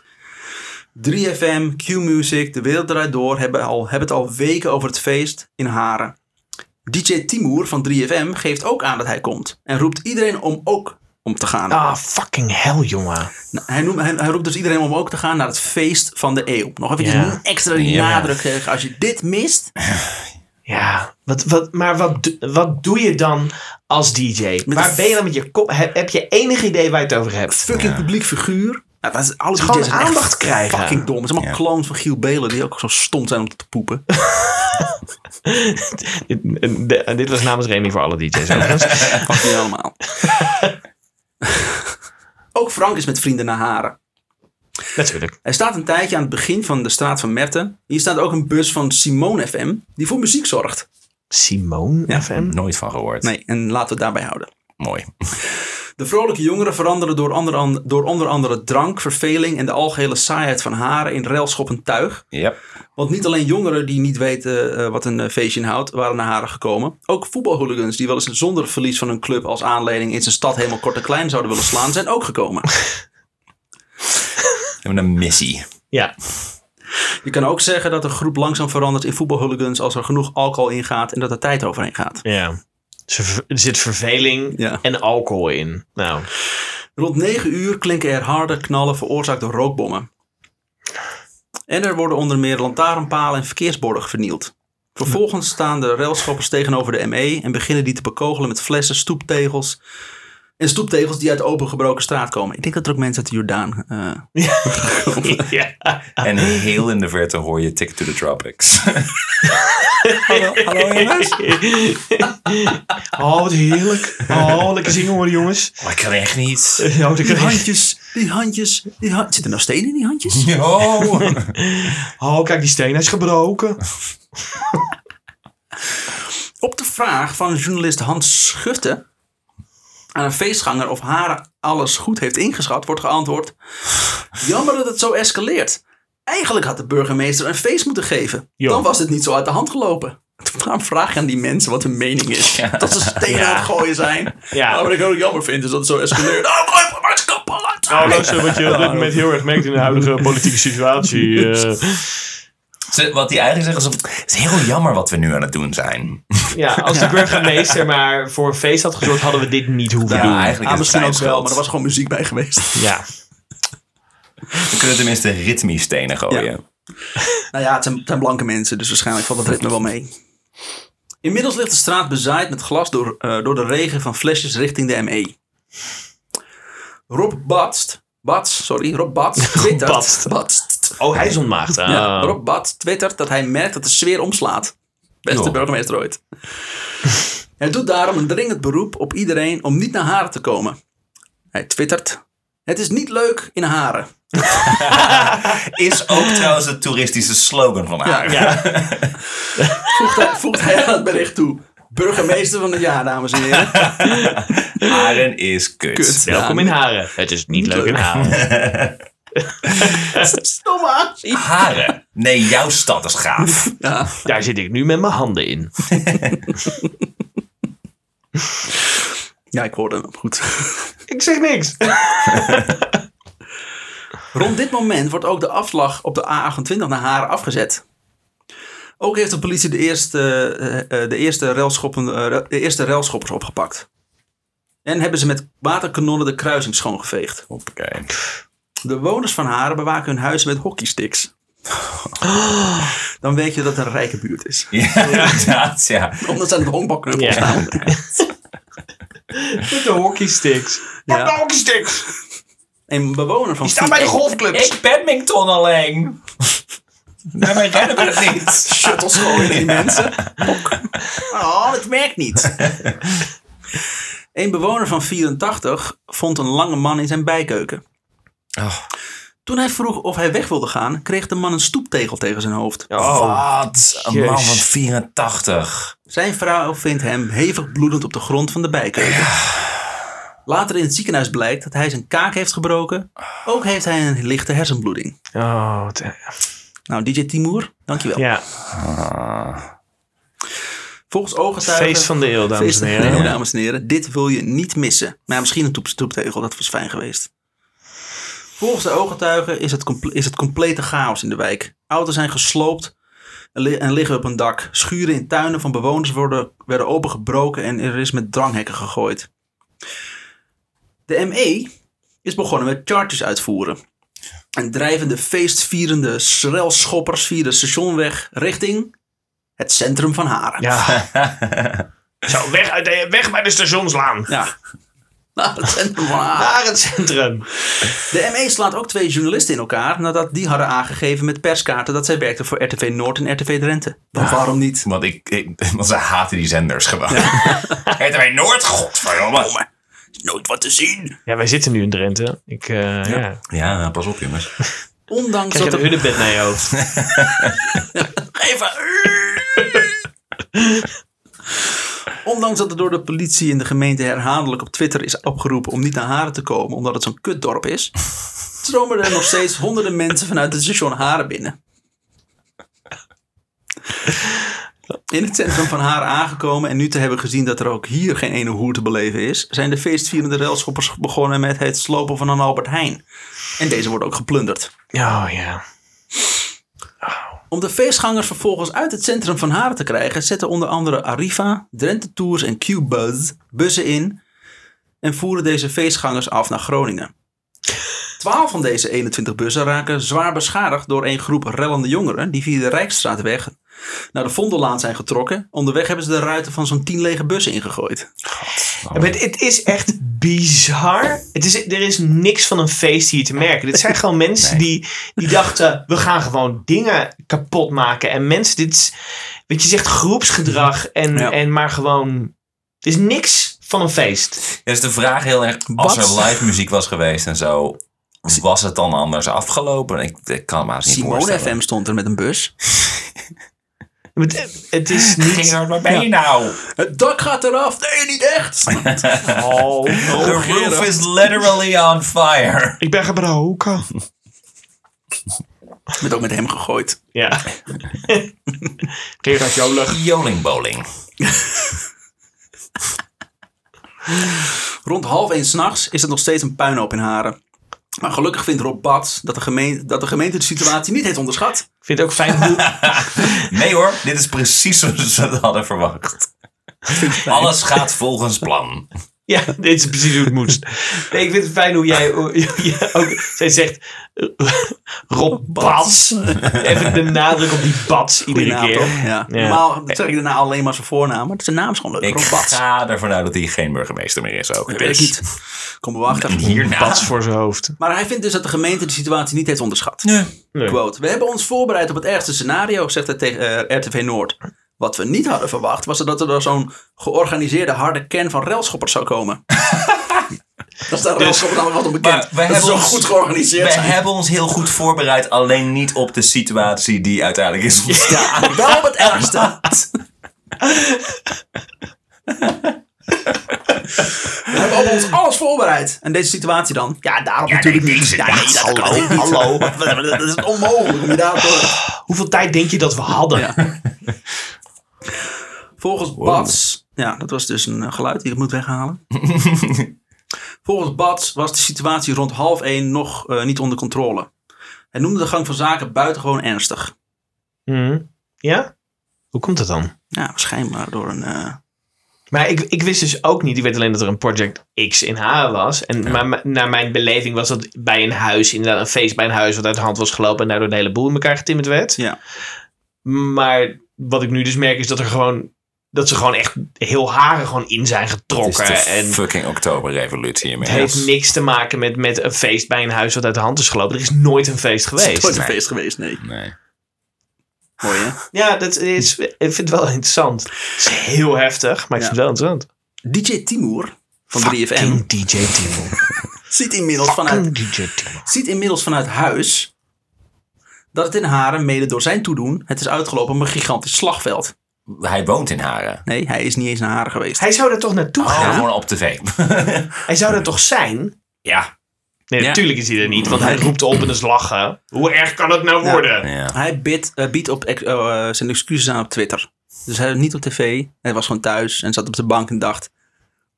3FM, Q-Music, De Wereld Draait Door hebben, al, hebben het al weken over het feest in Haren. DJ Timur van 3FM geeft ook aan dat hij komt. En roept iedereen om ook om te gaan. Ah, fucking hell, jongen. Nou, Hij, noemt, hij, hij roept dus iedereen om ook te gaan naar het feest van de eeuw. Nog even Ja. een extra die Ja. nadruk geven. Als je dit mist, Ja, wat, wat, maar wat, wat doe je dan als DJ? Waar ben je dan met je kop? Heb, heb je enig idee waar je het over hebt? fucking publiek figuur. Nou, dat is, alle gewoon DJ's aandacht krijgen. Fucking dom. Het zijn allemaal Ja. clones van Giel Belen die ook zo stom zijn om te poepen. Dit, de- dit was namens Remy voor alle DJ's overigens. Fuck allemaal. ook Frank is met vrienden naar Haren. Natuurlijk. Hij staat een tijdje aan het begin van de straat van Merten. Hier staat ook een bus van Simone FM die voor muziek zorgt. Simone Ja. FM? Nooit van gehoord. Nee, en laten we het daarbij houden. Mooi. De vrolijke jongeren veranderen door onder, an- door onder andere drank, verveling en de algehele saaiheid van haren in railschoppend tuig. Ja. Want niet alleen jongeren die niet weten eh, wat een eh, feestje inhoudt, waren naar haren gekomen. Ook voetbalhooligans die wel eens zonder verlies van hun club als aanleiding in zijn stad helemaal kort en klein zouden willen slaan, zijn ook gekomen. We hebben een missie. Ja. Je kan ook zeggen dat een groep langzaam verandert in voetbalhooligans als er genoeg alcohol ingaat en dat er tijd overheen gaat. ja. Er zit verveling Ja. en alcohol in. Nou, Rond 9 uur klinken er harde knallen veroorzaakt door rookbommen. En er worden onder meer lantaarnpalen en verkeersborden vernield. Vervolgens staan de railschoppers tegenover de ME en beginnen die te bekogelen met flessen, stoeptegels en stoeptegels die uit de opengebroken straat komen. Ik denk dat er ook mensen uit de Jordaan. eh, ja. En heel in de verte hoor je Ticket to the Tropics. hallo, hallo jongens. Oh, wat heerlijk. Oh, lekker zingen hoor, jongens. Maar ik krijg niet. Oh, dat Die kan echt. handjes, die handjes, die ha- Zitten er nog stenen in die handjes? Oh. Oh, kijk, die steen hij is gebroken. Op de vraag van journalist Hans Schutte aan een feestganger of haar alles goed heeft ingeschat, wordt geantwoord: Jammer dat het zo escaleert. Eigenlijk had de burgemeester een feest moeten geven. Jo. Dan was het niet zo uit de hand gelopen. Waarom vraag je aan die mensen wat hun mening is? Dat ze stenen Ja. aan het gooien zijn. Ja. Nou, wat ik ook jammer vind is dat het zo escaleert. Oh, gooi maar eens kapot. Oh, dat is wat je op dit moment heel erg merkt in de huidige politieke situatie. eh. Ze- Wat hij eigenlijk zegt is: Het is heel jammer wat we nu aan het doen zijn. ja, als de burgemeester maar voor een feest had gezorgd, hadden we dit niet hoeven Ja, doen. eigenlijk Ah, misschien ook wel, maar er was gewoon muziek bij geweest. Ja. We kunnen tenminste ritmisch stenen gooien. Nou ja, het zijn, het zijn blanke mensen, dus waarschijnlijk valt het ritme wel mee. Inmiddels ligt de straat bezaaid met glas door, eh, door de regen van flesjes richting de ME. Rob Batst, Bats, sorry, Rob Bats twittert. Batst. Oh, hij is ontmaagd. Ah. Ja, Rob Bats twittert dat hij merkt dat de sfeer omslaat. Beste Ja. burgemeester ooit. hij doet daarom een dringend beroep op iedereen om niet naar Haren te komen. Hij twittert, het is niet leuk in Haren. Is ook trouwens de toeristische slogan van haar. Ja. Voegt hij, voegt hij aan het bericht toe. Burgemeester van het jaar, dames en heren. Haren is kut. Kut. Welkom in Haren. Het is niet leuk in Haren. Stomme actie. Haren. Nee, jouw stad is gaaf. Ja, Daar zit ik nu met mijn handen in. ja, ik hoorde hem goed. Ik zeg niks. Rond dit moment wordt ook de afslag op de A28 naar Haren afgezet. Ook heeft de politie de eerste, eh, eh, de eerste, railschoppen, eh, de eerste railschoppers opgepakt. En hebben ze met waterkanonnen de kruising schoongeveegd. Hoppakee. De bewoners van Haren bewaken hun huizen met hockeysticks. Dan weet je dat het een rijke buurt is. Ja, inderdaad, ja. Omdat ze aan het honkbalknuppel Ja. staan. Met de hockeysticks. Ja. de hockeysticks. Een bewoner van... Die staan bij de golfclubs. Ik badminton alleen. Nee, maar rennen we het niet. shuttles gooien naar die mensen. Oh, dat werkt niet. Een bewoner van 84 vond een lange man in zijn bijkeuken. Oh. Toen hij vroeg of hij weg wilde gaan, kreeg de man een stoeptegel tegen zijn hoofd. Oh, Wat? Een man van 84. Zijn vrouw vindt hem hevig bloedend op de grond van de bijkeuken. Later in het ziekenhuis blijkt dat hij zijn kaak heeft gebroken. Ook heeft hij een lichte hersenbloeding. Oh, wat- Nou, DJ Timur, dankjewel. ja. Volgens ooggetuigen... Feest van de eeuw, dames en heren. eeuw, dames en heren. Dit wil je niet missen. Maar misschien een toep- stoeptegel, dat was fijn geweest. Volgens de ooggetuigen is het, comple- is het complete chaos in de wijk. Auto's zijn gesloopt en li- en liggen op een dak. Schuren in tuinen van bewoners worden, werden opengebroken en er is met dranghekken gegooid. De ME is begonnen met charges uitvoeren. En drijven de feestvierende schrelschoppers via de stationweg richting het centrum van Haren. Ja. Zo, weg, uit de, weg bij de stationslaan. Ja. Naar het centrum van Haren. Naar het centrum. De ME slaat ook twee journalisten in elkaar nadat die hadden aangegeven met perskaarten dat zij werkten voor RTV Noord en RTV Drenthe. Want waarom niet? Want, ik, ik, want ze haten die zenders gewoon. RTV Noord, godverdomme. Nooit wat te zien. Ja, wij zitten nu in Drenthe. Ik, eh, ja. Ja, nou, pas op jongens. Ondanks Krijg dat een er... hunnebed naar je hoofd. Even. Ondanks dat er door de politie en de gemeente herhaaldelijk op Twitter is opgeroepen om niet naar Haren te komen omdat het zo'n kutdorp is, stromen er nog steeds honderden mensen vanuit het station Haren binnen. In het centrum van Haren aangekomen en nu te hebben gezien dat er ook hier geen ene hoer te beleven is, zijn de feestvierende railschoppers begonnen met het slopen van een Albert Heijn. En deze wordt ook geplunderd. Oh ja. Om de feestgangers vervolgens uit het centrum van Haren te krijgen, zetten onder andere Arriva, Drenthe Tours en Q-Buzz bussen in en voeren deze feestgangers af naar Groningen. Twaalf van deze 21 bussen raken zwaar beschadigd door een groep rellende jongeren die via de Rijksstraatweg naar de Vondellaan zijn getrokken. Onderweg hebben ze de ruiten van zo'n 10 lege bussen ingegooid. Maar het, het is echt bizar. Het is, er is niks van een feest hier te merken. Dit zijn gewoon mensen die, die dachten: we gaan gewoon dingen kapot maken. En mensen, dit is, weet je, zegt groepsgedrag. En, Ja. en maar gewoon. Het is niks van een feest. Ja, is de vraag heel erg, als Wat? er live muziek was geweest en zo, was het dan anders afgelopen? Ik, ik kan het me haast niet Simone voorstellen. FM stond er met een bus. Het, het is niet. Gerard, waar ben je nou? Het dak gaat eraf. Nee, niet echt. Oh, The roof is literally on fire. ik ben gebroken. Werd ook met hem gegooid. Ja. Gerard Jolig. Joling bowling. Rond half één s'nachts is het nog steeds een puinhoop in Haren. Maar gelukkig vindt Rob Bats dat de, gemeente, dat de gemeente de situatie niet heeft onderschat. Ik vind het ook fijn hoe. Nee hoor, dit is precies zoals we het hadden verwacht. Alles gaat volgens plan. Ja, dit is precies hoe het moest. Nee, ik vind het fijn hoe jij ook... Zij zegt eh, Rob Bats. Even de nadruk op die Bats iedere naam, keer. toch? Ja. Ja. Normaal zeg ik daarna alleen maar zijn voornaam. Maar zijn naam is gewoon leuk. Ik Rob Bats. ga ervan uit dat hij geen burgemeester meer is ook. Dat weet ik niet. Kom bewachten. Hierna. Bats voor zijn hoofd. Maar hij vindt dus dat de gemeente de situatie niet heeft onderschat. Nee. Nee. Quote, we hebben ons voorbereid op het ergste scenario, zegt hij tegen eh, RTV Noord. Wat we niet hadden verwacht, was dat er dan zo'n georganiseerde harde kern van railschoppers zou komen. dat is daar railschoppers namelijk wat onbekend. Ze hebben zo ons- goed georganiseerd We zijn. hebben ons heel goed voorbereid, alleen niet op de situatie die uiteindelijk is ontstaan. Ja, wel op het ergste. We hebben op ons alles voorbereid. En deze situatie dan? Ja, daarop natuurlijk nee, niet. Ja, nee, dat Hallo, kan niet. hallo. Dat is onmogelijk om je daar te... Hoeveel tijd denk je dat we hadden? Ja. Volgens Bats, ja, dat was dus een eh, geluid die ik moet weghalen. Volgens Bats was de situatie rond half één nog eh, niet onder controle. Hij noemde de gang van zaken buitengewoon ernstig. Mhm. Ja? Hoe komt dat dan? Ja, waarschijnlijk door een. eh, Maar ik, ik wist dus ook niet. Ik weet alleen dat er een Project X in Haren was. En, Maar naar mijn beleving was dat bij een huis, inderdaad een feest bij een huis wat uit de hand was gelopen en daardoor de hele boel in elkaar getimmerd werd. ja. Maar wat ik nu dus merk is dat er gewoon dat ze gewoon echt heel Haren gewoon in zijn Het is getrokken. de En fucking oktoberrevolutie het inmiddels. heeft niks te maken met, met een feest bij een huis wat uit de hand is gelopen. Er is nooit een feest Het is geweest. nooit een Nee. feest geweest, nee. Nee. Mooi hè? Ja, dat is, ik vind het wel interessant. Het is heel heftig, maar ik Ja. vind het wel interessant. DJ Timur van 3FM Fucking DJ Timo. ziet inmiddels, vanuit, DJ Timo. ziet inmiddels vanuit huis dat het in Haren, mede door zijn toedoen, het is uitgelopen op een gigantisch slagveld. Hij woont in Haren. Nee, hij is niet eens naar Haren geweest. Hij zou er toch naartoe Oh, gaan? gewoon op tv. Hij zou er toch zijn? ja. Nee, Ja. natuurlijk is hij er niet, want hij roept op en is lachen. Hoe erg kan het nou worden? ja. Hij biedt, eh, biedt op, ex- eh, zijn excuses aan op Twitter. Dus hij was niet op tv. Hij was gewoon thuis en zat op de bank en dacht...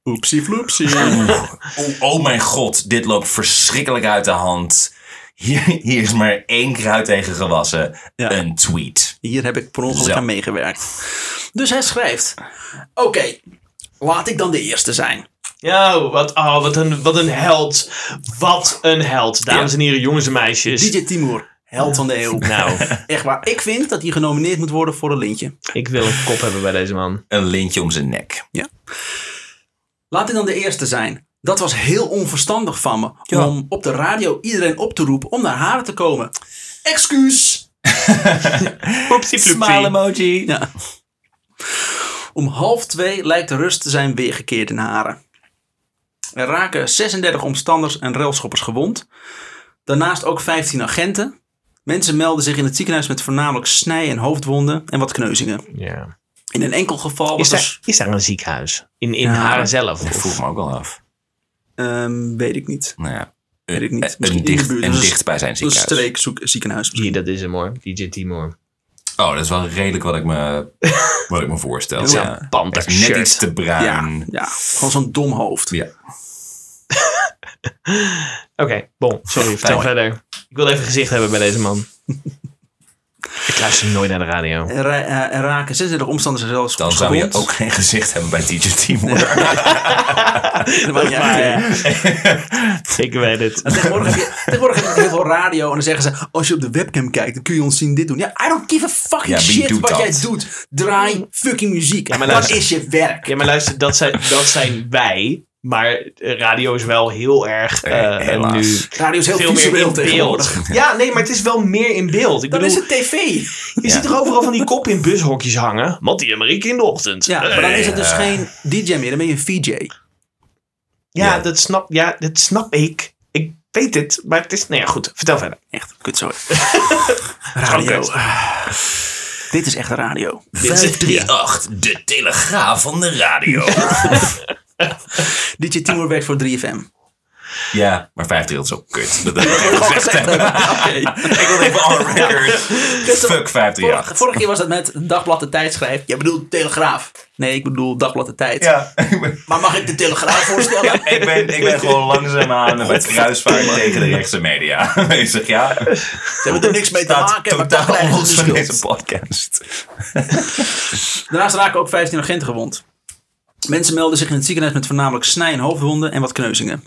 Oepsie floepsie. Oh, oh mijn god, dit loopt verschrikkelijk uit de hand. Hier, hier is maar één kruid tegen gewassen. Ja. Een tweet. Hier heb ik per ongeluk Zo. aan meegewerkt. Dus hij schrijft. Oké, laat ik dan de eerste zijn. Ja, wat, oh, wat, een, wat een held. Wat een held. Dames en heren, jongens en meisjes. DJ Timur, held van de eeuw. Nou, Echt waar. Ik vind dat hij genomineerd moet worden voor een lintje. ik wil een kop hebben bij deze man. Een lintje om zijn nek. Laat ik dan de eerste zijn. Dat was heel onverstandig van me. Ja. Om op de radio iedereen op te roepen om naar haren te komen. Excuus. Oepsie Smile emoji. Ja. Om half twee lijkt de rust te zijn weergekeerd in Haren. Er raken 36 omstanders en railschoppers gewond. Daarnaast ook 15 agenten. Mensen melden zich in het ziekenhuis met voornamelijk snij- en hoofdwonden en wat kneuzingen. Ja. In een enkel geval Is daar, er... is daar een ziekenhuis? In, in Ja. Haren zelf? Dat vroeg me ook al af. Ehm, weet ik niet. Nou ja. Weet ik niet. Een, de dicht, buurt. een Dus- dicht bij zijn Een ziekenhuis. streek ziekenhuis. Hier, dat is hem hoor. DJ Timor. Oh, dat is wel redelijk wat ik me, wat ik me voorstel. Ja. Panther Echt net shirt. iets te Ja, bruin. ja, gewoon zo'n dom hoofd. Ja. Oké, bon. Sorry, vertel Fijn. verder. Ik wil even gezicht hebben bij deze man. ik luister nooit naar de radio. Er, ra- eh, raken 36 omstanders en zelfs Dan zou je ook geen gezicht hebben bij DJ Timor. Dat maakt niet uit. Ik weet het. Tegenwoordig heb, je, tegenwoordig heb je heel veel radio en dan zeggen ze: Als je op de webcam kijkt, dan kun je ons zien dit doen. Ja, I don't give a fucking Ja, shit wat dat? jij doet. Draai fucking muziek. maar dat is je werk. Ja, maar luister, dat zijn, dat zijn wij. Maar radio is wel heel erg Eh, eh, helaas. nu Radio is heel veel meer in tegenwoordig. beeld. Ja, nee, maar het is wel meer in beeld. Ik Dan bedoel, is het tv. je ziet er overal van die kop in bushokjes hangen. Mattie en Marieke in de ochtend. Ja, maar dan is het dus Eh. geen DJ meer, dan ben je een VJ. Ja, Ja. Dat, snap, ja dat snap ik. Ik weet het, maar het is... Nou ja, goed. Vertel verder. Echt, kut zo. Gewoon radio. Dit is echt radio. Dit is- 538, de telegraaf van de radio. DJ Timur werkt voor 3FM. ja, maar 538 is ook kut. Dat wil ik gezegd. Ik wil even on record. Fuck 538. Vorige, vorige keer was het met Dagblad de Tijd schrijft. Je bedoelt Telegraaf. Nee, ik bedoel Dagblad de Tijd. Ja, ben, Maar mag ik de Telegraaf voorstellen? ik ben, ik ben gewoon langzaamaan met het kruisvaart tegen de rechtse media bezig. Ja, Ze hebben er niks mee te maken. Maar totaal los de van deze podcast. Daarnaast raken ook 15 agenten gewond. Mensen melden zich in het ziekenhuis met voornamelijk snij- en hoofdwonden en wat kneuzingen.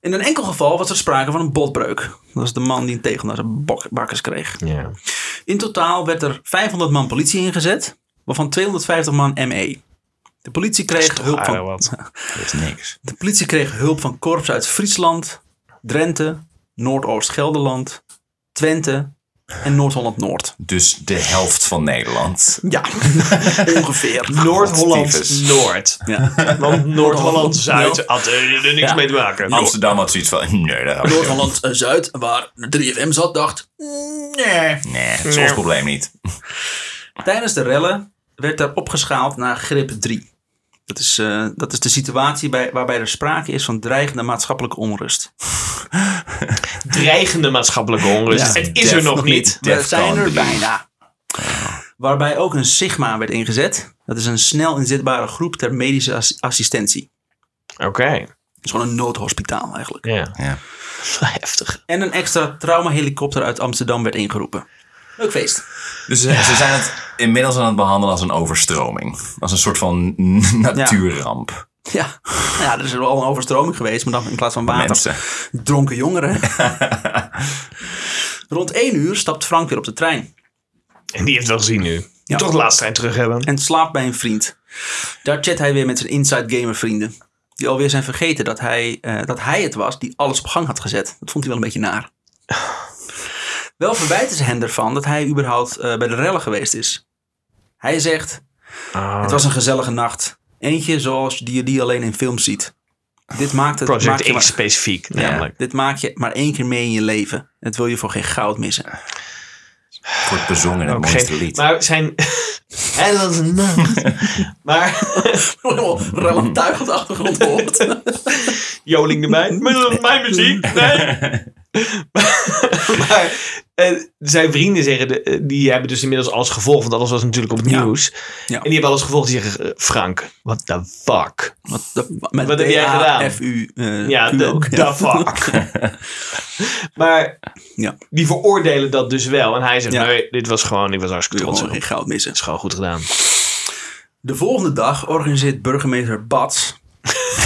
In een enkel geval was er sprake van een botbreuk. Dat was de man die een tegel naar zijn bakkers kreeg. In totaal werd er 500 man politie ingezet, waarvan 250 man ME. De politie kreeg, hulp van, wat. Dat is niks. de politie kreeg hulp van korps uit Friesland, Drenthe, Noordoost-Gelderland, Twente en Noord-Holland-Noord. Dus de helft van Nederland. Ja, ongeveer. Noord-Holland Tyfus. Noord. Ja. Want Noord-Holland Zuid Ja. had er niks Ja. mee te maken. Amsterdam had zoiets van, nee, dat Noord-Holland-Zuid, waar 3FM zat, dacht... Nee. Nee, dat is ons probleem niet. Tijdens de rellen werd er opgeschaald naar grip 3. Dat is, eh, dat is de situatie bij, waarbij er sprake is van dreigende maatschappelijke onrust. Dreigende maatschappelijke onrust. Ja. het is er nog niet. We zijn er bijna. Waarbij ook een Sigma werd ingezet. Dat is een snel inzetbare groep ter medische ass- assistentie. Oké. Dat is gewoon een noodhospitaal eigenlijk. Ja. Ja. Heftig. En een extra traumahelikopter uit Amsterdam werd ingeroepen. Leuk feest. Dus ze, ze zijn het inmiddels aan het behandelen als een overstroming. Als een soort van natuurramp. Ja, ja, er is wel een overstroming geweest, maar dan in plaats van water. Mensen. Dronken jongeren. Rond 1 uur stapt Frank weer op de trein. En die heeft wel gezien nu. Ja. Toch de laatste trein terug hebben. en slaapt bij een vriend. Daar chat hij weer met zijn Inside Gamer vrienden. Die alweer zijn vergeten dat hij, eh, dat hij het was die alles op gang had gezet. Dat vond hij wel een beetje naar. Wel verwijten ze hem ervan dat hij überhaupt eh, bij de rellen geweest is. Hij zegt, Ah, het was een gezellige nacht. Eentje zoals die je die alleen in films ziet. Dit maakt het, maak Project je maar- specifiek, ja, namelijk. dit maak je maar één keer mee in je leven. Dat wil je voor geen goud missen. Wordt bezongen het Ook mooiste geen- lied. Maar zijn... Hij was een nacht. maar Helemaal relatief op de achtergrond hoort. Joling erbij. Mijn muziek. Nee. maar eh, zijn vrienden zeggen, de- eh, die hebben dus inmiddels alles gevolgd. Want alles was natuurlijk op het Ja. nieuws. Ja. En die hebben alles gevolgd. Die zeggen, eh, Frank, what the fuck? Wat, de- met Wat heb jij gedaan? F-U. Ja, ook. the fuck. maar Ja. die veroordelen dat dus wel. En hij zegt, nee, dit was gewoon, ik was hartstikke trots geen goud missen. Het is gewoon goed gedaan. De volgende dag organiseert burgemeester Bats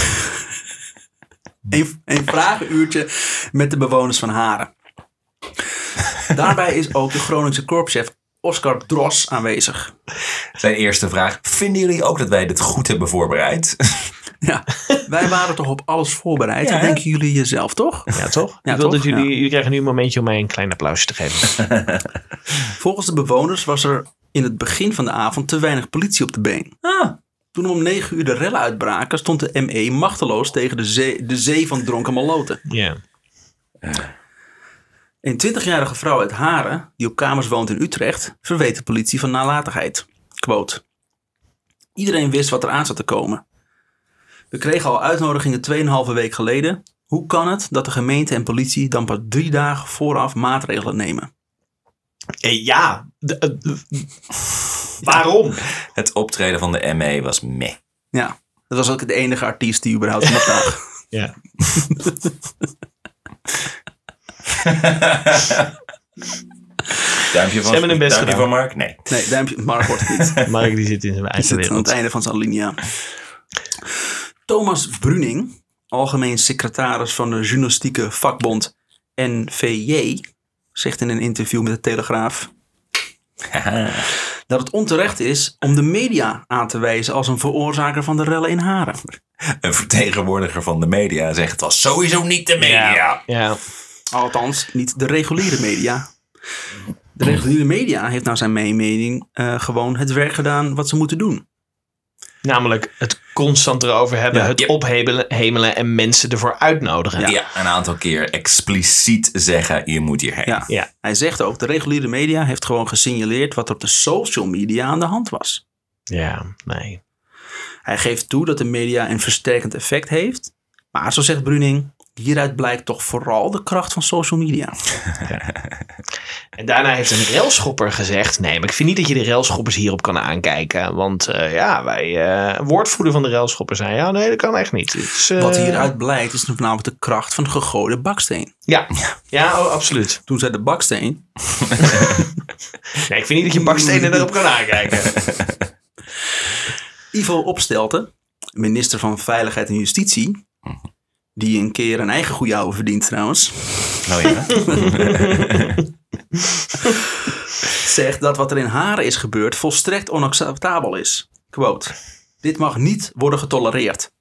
een, een vragenuurtje met de bewoners van Haren. Daarbij is ook de Groningse korpschef Oscar Dros aanwezig. Zijn eerste vraag. Vinden jullie ook dat wij dit goed hebben voorbereid? Ja, wij waren toch op alles voorbereid. Ja, Wat hè? denken jullie jezelf, toch? Ja, toch? Ja, ik wil toch? dat jullie, Ja. jullie krijgen nu een momentje om mij een klein applausje te geven. Volgens de bewoners was er in het begin van de avond te weinig politie op de been. Ah. Toen om 9 uur de rellen uitbraken, stond de ME machteloos tegen de zee, de zee van dronken maloten. Ja. Een 20-jarige vrouw uit Haren, die op kamers woont in Utrecht, verweet de politie van nalatigheid. Quote. Iedereen wist wat er aan zat te komen. We kregen al uitnodigingen 2,5 week geleden. Hoe kan het dat de gemeente en politie dan pas drie dagen vooraf maatregelen nemen? Eh, ja. de- eh, eh, waarom? Het optreden van de ME was meh. Ja, dat was ook de enige artiest die überhaupt iemand zag. Ja. Duimpje van, hebben best duimpje van Mark? Nee. Nee, duimpje, Mark wordt het niet. Mark die zit in zijn eigen aan het einde van zijn alinea. Thomas Bruning, algemeen secretaris van de journalistieke vakbond NVJ, zegt in een interview met de Telegraaf dat het onterecht is om de media aan te wijzen als een veroorzaker van de rellen in Haren. Een vertegenwoordiger van de media zegt het was sowieso niet de media. Ja. ja. Althans, niet de reguliere media. De reguliere media heeft naar zijn mening eh, gewoon het werk gedaan wat ze moeten doen. Namelijk het constant erover hebben, Ja. het Yep. ophemelen en mensen ervoor uitnodigen. Ja. een aantal keer expliciet zeggen je moet hierheen. Ja. Ja. Hij zegt ook, de reguliere media heeft gewoon gesignaleerd wat er op de social media aan de hand was. Ja, nee. Hij geeft toe dat de media een versterkend effect heeft. Maar zo zegt Bruning, hieruit blijkt toch vooral de kracht van social media. En daarna heeft een railschopper gezegd: Nee, maar ik vind niet dat je de railschoppers hierop kan aankijken. Want eh, ja, wij, eh woordvoerder van de railschopper zei: Ja, nee, dat kan echt niet. Het is, eh, Wat hieruit blijkt is namelijk de kracht van de gegooide baksteen. Ja, ja oh, absoluut. Toen zei de baksteen, Nee, ik vind niet dat je bakstenen erop kan aankijken. Ivo Opstelten, minister van Veiligheid en Justitie, die een keer een eigen goede ouwe verdient trouwens, Oh ja? zegt dat wat er in Haren is gebeurd volstrekt onacceptabel is. Quote, dit mag niet worden getolereerd.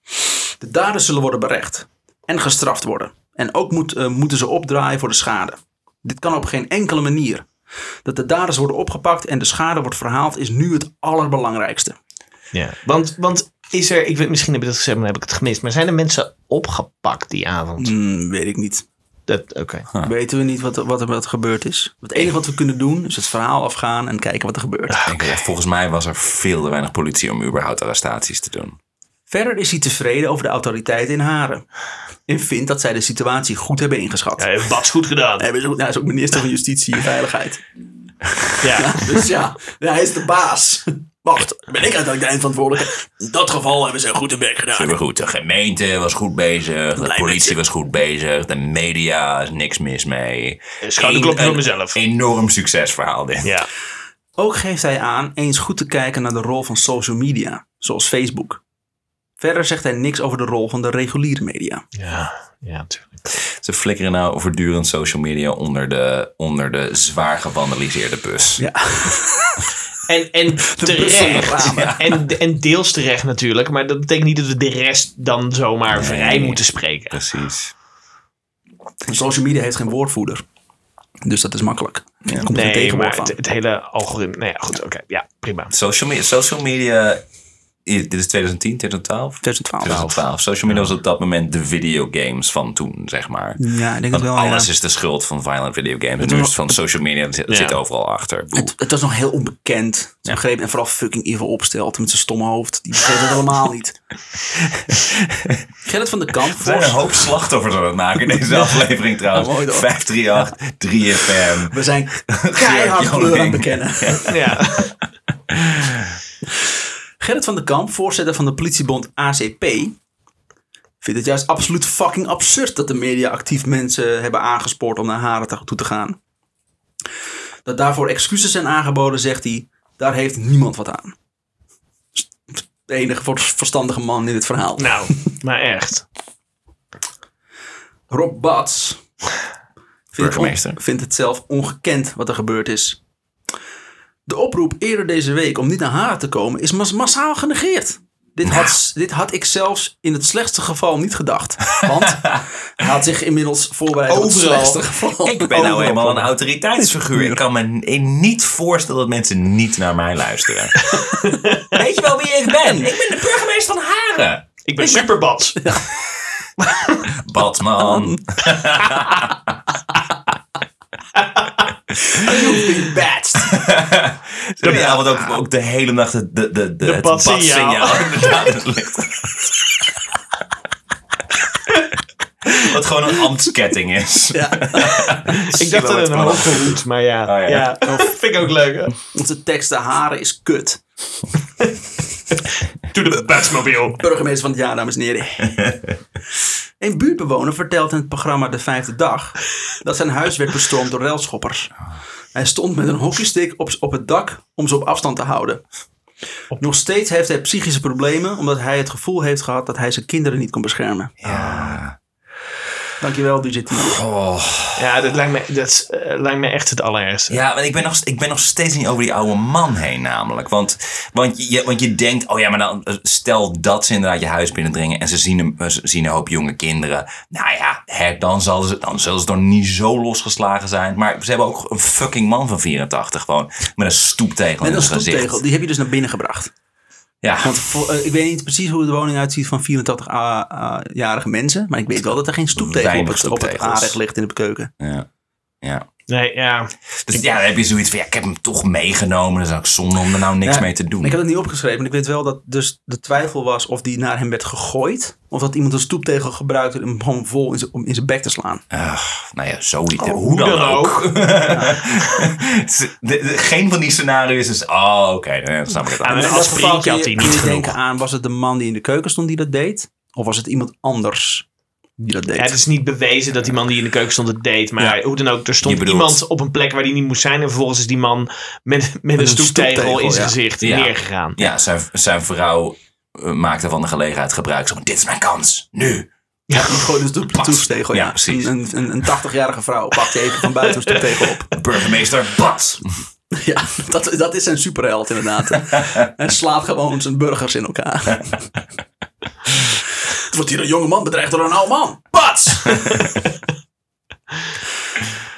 De daders zullen worden berecht en gestraft worden. En ook moet, eh, moeten ze opdraaien voor de schade. Dit kan op geen enkele manier. Dat de daders worden opgepakt en de schade wordt verhaald is nu het allerbelangrijkste. Ja, want, want is er, ik weet, misschien heb ik dat gezegd, maar heb ik het gemist. Maar zijn er mensen opgepakt die avond? Hmm, weet ik niet. Dat, Oké. Weten we niet wat, er- wat er wat gebeurd is? Het enige wat we kunnen doen is het verhaal afgaan en kijken wat er gebeurt. Ja, volgens mij was er veel te weinig politie om überhaupt arrestaties te doen. Verder is hij tevreden over de autoriteiten in Haren. En vindt dat zij de situatie goed hebben ingeschat. Ja, heeft Bats goed gedaan. Hij is ook, hij is ook minister van Justitie en Veiligheid. Ja. Dus ja, hij is de baas. Wacht, ben ik uiteindelijk de eindverantwoordelijke? In dat geval hebben ze een goed werk gedaan. Super goed. De gemeente was goed bezig. De Blij politie was goed bezig. De media is niks mis mee. Schouderklopje voor mezelf. Enorm succesverhaal dit. Ja. Ook geeft hij aan eens goed te kijken naar de rol van social media, zoals Facebook. Verder zegt hij niks over de rol van de reguliere media. Ja, ja, natuurlijk. Ze flikkeren nou voortdurend social media onder de, onder de zwaar gevandaliseerde bus. Ja. En, en terecht. En, en deels terecht natuurlijk. Maar dat betekent niet dat we de rest dan zomaar vrij moeten spreken. Precies. Social media heeft geen woordvoerder. Dus dat is makkelijk. Komt Nee, tegenwoord maar van. het, het hele algoritme... Nee, ja, goed, oké. ja, prima. Social media, social media dit is 2010, 2012? 2012. 2012. Social media was op dat moment de videogames van toen, zeg maar. Ja, ik denk Want het wel. alles ja. is de schuld van violent videogames. Het Nu is was- het van social media, dat zit, Ja. zit overal achter. Het, het was nog heel onbekend. Ze begreep en vooral fucking Evil opstelt met zijn stomme hoofd. Die begreep het helemaal niet. Gerrit van de Kamp. We zijn een hoop slachtoffers aan het maken in deze aflevering trouwens. Ja, mooi toch? 538, 3FM. We zijn keihard kleur aan het bekennen. Ja. Gerrit van den Kamp, voorzitter van de politiebond ACP, vindt het juist absoluut fucking absurd dat de media actief mensen hebben aangespoord om naar Haren toe te gaan. Dat daarvoor excuses zijn aangeboden, zegt hij, daar heeft niemand wat aan. De enige ver- verstandige man in dit verhaal. Nou, maar echt. Rob Bats vindt, vindt het zelf ongekend wat er gebeurd is. De oproep eerder deze week om niet naar Haren te komen is mas- massaal genegeerd. Dit had, dit had ik zelfs in het slechtste geval niet gedacht. Want hij had zich inmiddels voorbereid op het Overal. slechtste geval. Ik ben nou eenmaal een autoriteitsfiguur. Ik kan me niet voorstellen dat mensen niet naar mij luisteren. Weet je wel wie ik ben? Ik ben de burgemeester van Haren. Ik ben superbats. Batman. You've been batched. Ja, want ook, ook de hele nacht de, de, de, de, het badsignaal. inderdaad. Wat gewoon een ambtsketting is. Ja. Ik dacht dat het een hoge hoed, maar ja. Oh, ja. ja. vind ik ook leuk. hè. Onze teksten Haren is kut. To the Batmobile. Burgemeester van het jaar, dames en heren. Een buurtbewoner vertelt in het programma De Vijfde Dag dat zijn huis werd bestormd door relschoppers. Hij stond met een hockeystick op, op het dak om ze op afstand te houden. Nog steeds heeft hij psychische problemen omdat hij het gevoel heeft gehad dat hij zijn kinderen niet kon beschermen. Ja. Dankjewel, DJT. Oh. Ja, dat lijkt me, dat is, eh, lijkt me echt het allerergste. Ja, maar ik ben, nog, ik ben nog steeds niet over die oude man heen namelijk. Want, want, je, want je denkt, oh ja, maar dan, eh, stel dat ze inderdaad je huis binnendringen en ze zien een, eh, ze zien een hoop jonge kinderen. Nou ja, hè, dan, zal ze, dan zullen ze toch niet zo losgeslagen zijn. Maar ze hebben ook een fucking man van 84 gewoon met een stoeptegel Met in een zijn gezicht. stoeptegel, die heb je dus naar binnen gebracht. Ja, Want voor- eh, ik weet niet precies hoe de woning uitziet van 84-jarige mensen. Maar ik weet wel dat er geen stoeptegel op het, op het aanrecht ligt in de keuken. ja, ja. Nee, ja. Dus ja, dan heb je zoiets van, ja, ik heb hem toch meegenomen. Dus is ook zonde om er nou niks Ja, mee te doen. Ik heb het niet opgeschreven, maar ik weet wel dat dus de twijfel was of die naar hem werd gegooid. Of dat iemand een stoeptegel gebruikte om hem gewoon vol in zijn, om in zijn bek te slaan. Ach, nou ja, zoiets. Oh, hoe dan, ook. Geen van die scenario's is, oh, oké, dan snap ik het. Ja, als dat had hij niet denken aan, was het de man die in de keuken stond die dat deed? Of was het iemand anders die dat deed? Het is niet bewezen dat die man die in de keuken stond het deed. Maar Ja. hoe dan ook, er stond iemand op een plek waar die niet moest zijn. En vervolgens is die man met, met, een een stoeptegel stoeptegel, in zijn ja. gezicht Ja. neergegaan. Ja, zijn, zijn vrouw eh, maakte van de gelegenheid gebruik. Zo, van, dit is mijn kans, nu. Ja, gooide een stoep, stoeptegel. Ja, precies. Een, een, een 80-jarige vrouw pakt even van buiten een stoeptegel op. Burgemeester Bas. Ja, dat, dat is zijn superheld inderdaad. Hij slaat gewoon zijn burgers in elkaar. Wordt hier een jonge man bedreigd door een oude man. Pats!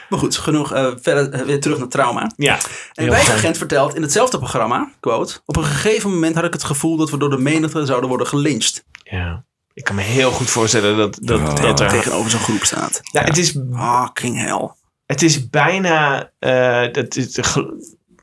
maar goed, genoeg. eh, verder eh, weer terug naar trauma. Ja. Een Heel wijkagent vertelt in hetzelfde programma, quote... Op een gegeven moment had ik het gevoel dat we door de menigte zouden worden gelyncht. Ja. Ik kan me heel goed voorstellen dat, dat, Oh. dat er... Tegenover zo'n groep staat. Ja, het is Ah, king hell. Het is bijna. eh, dat is,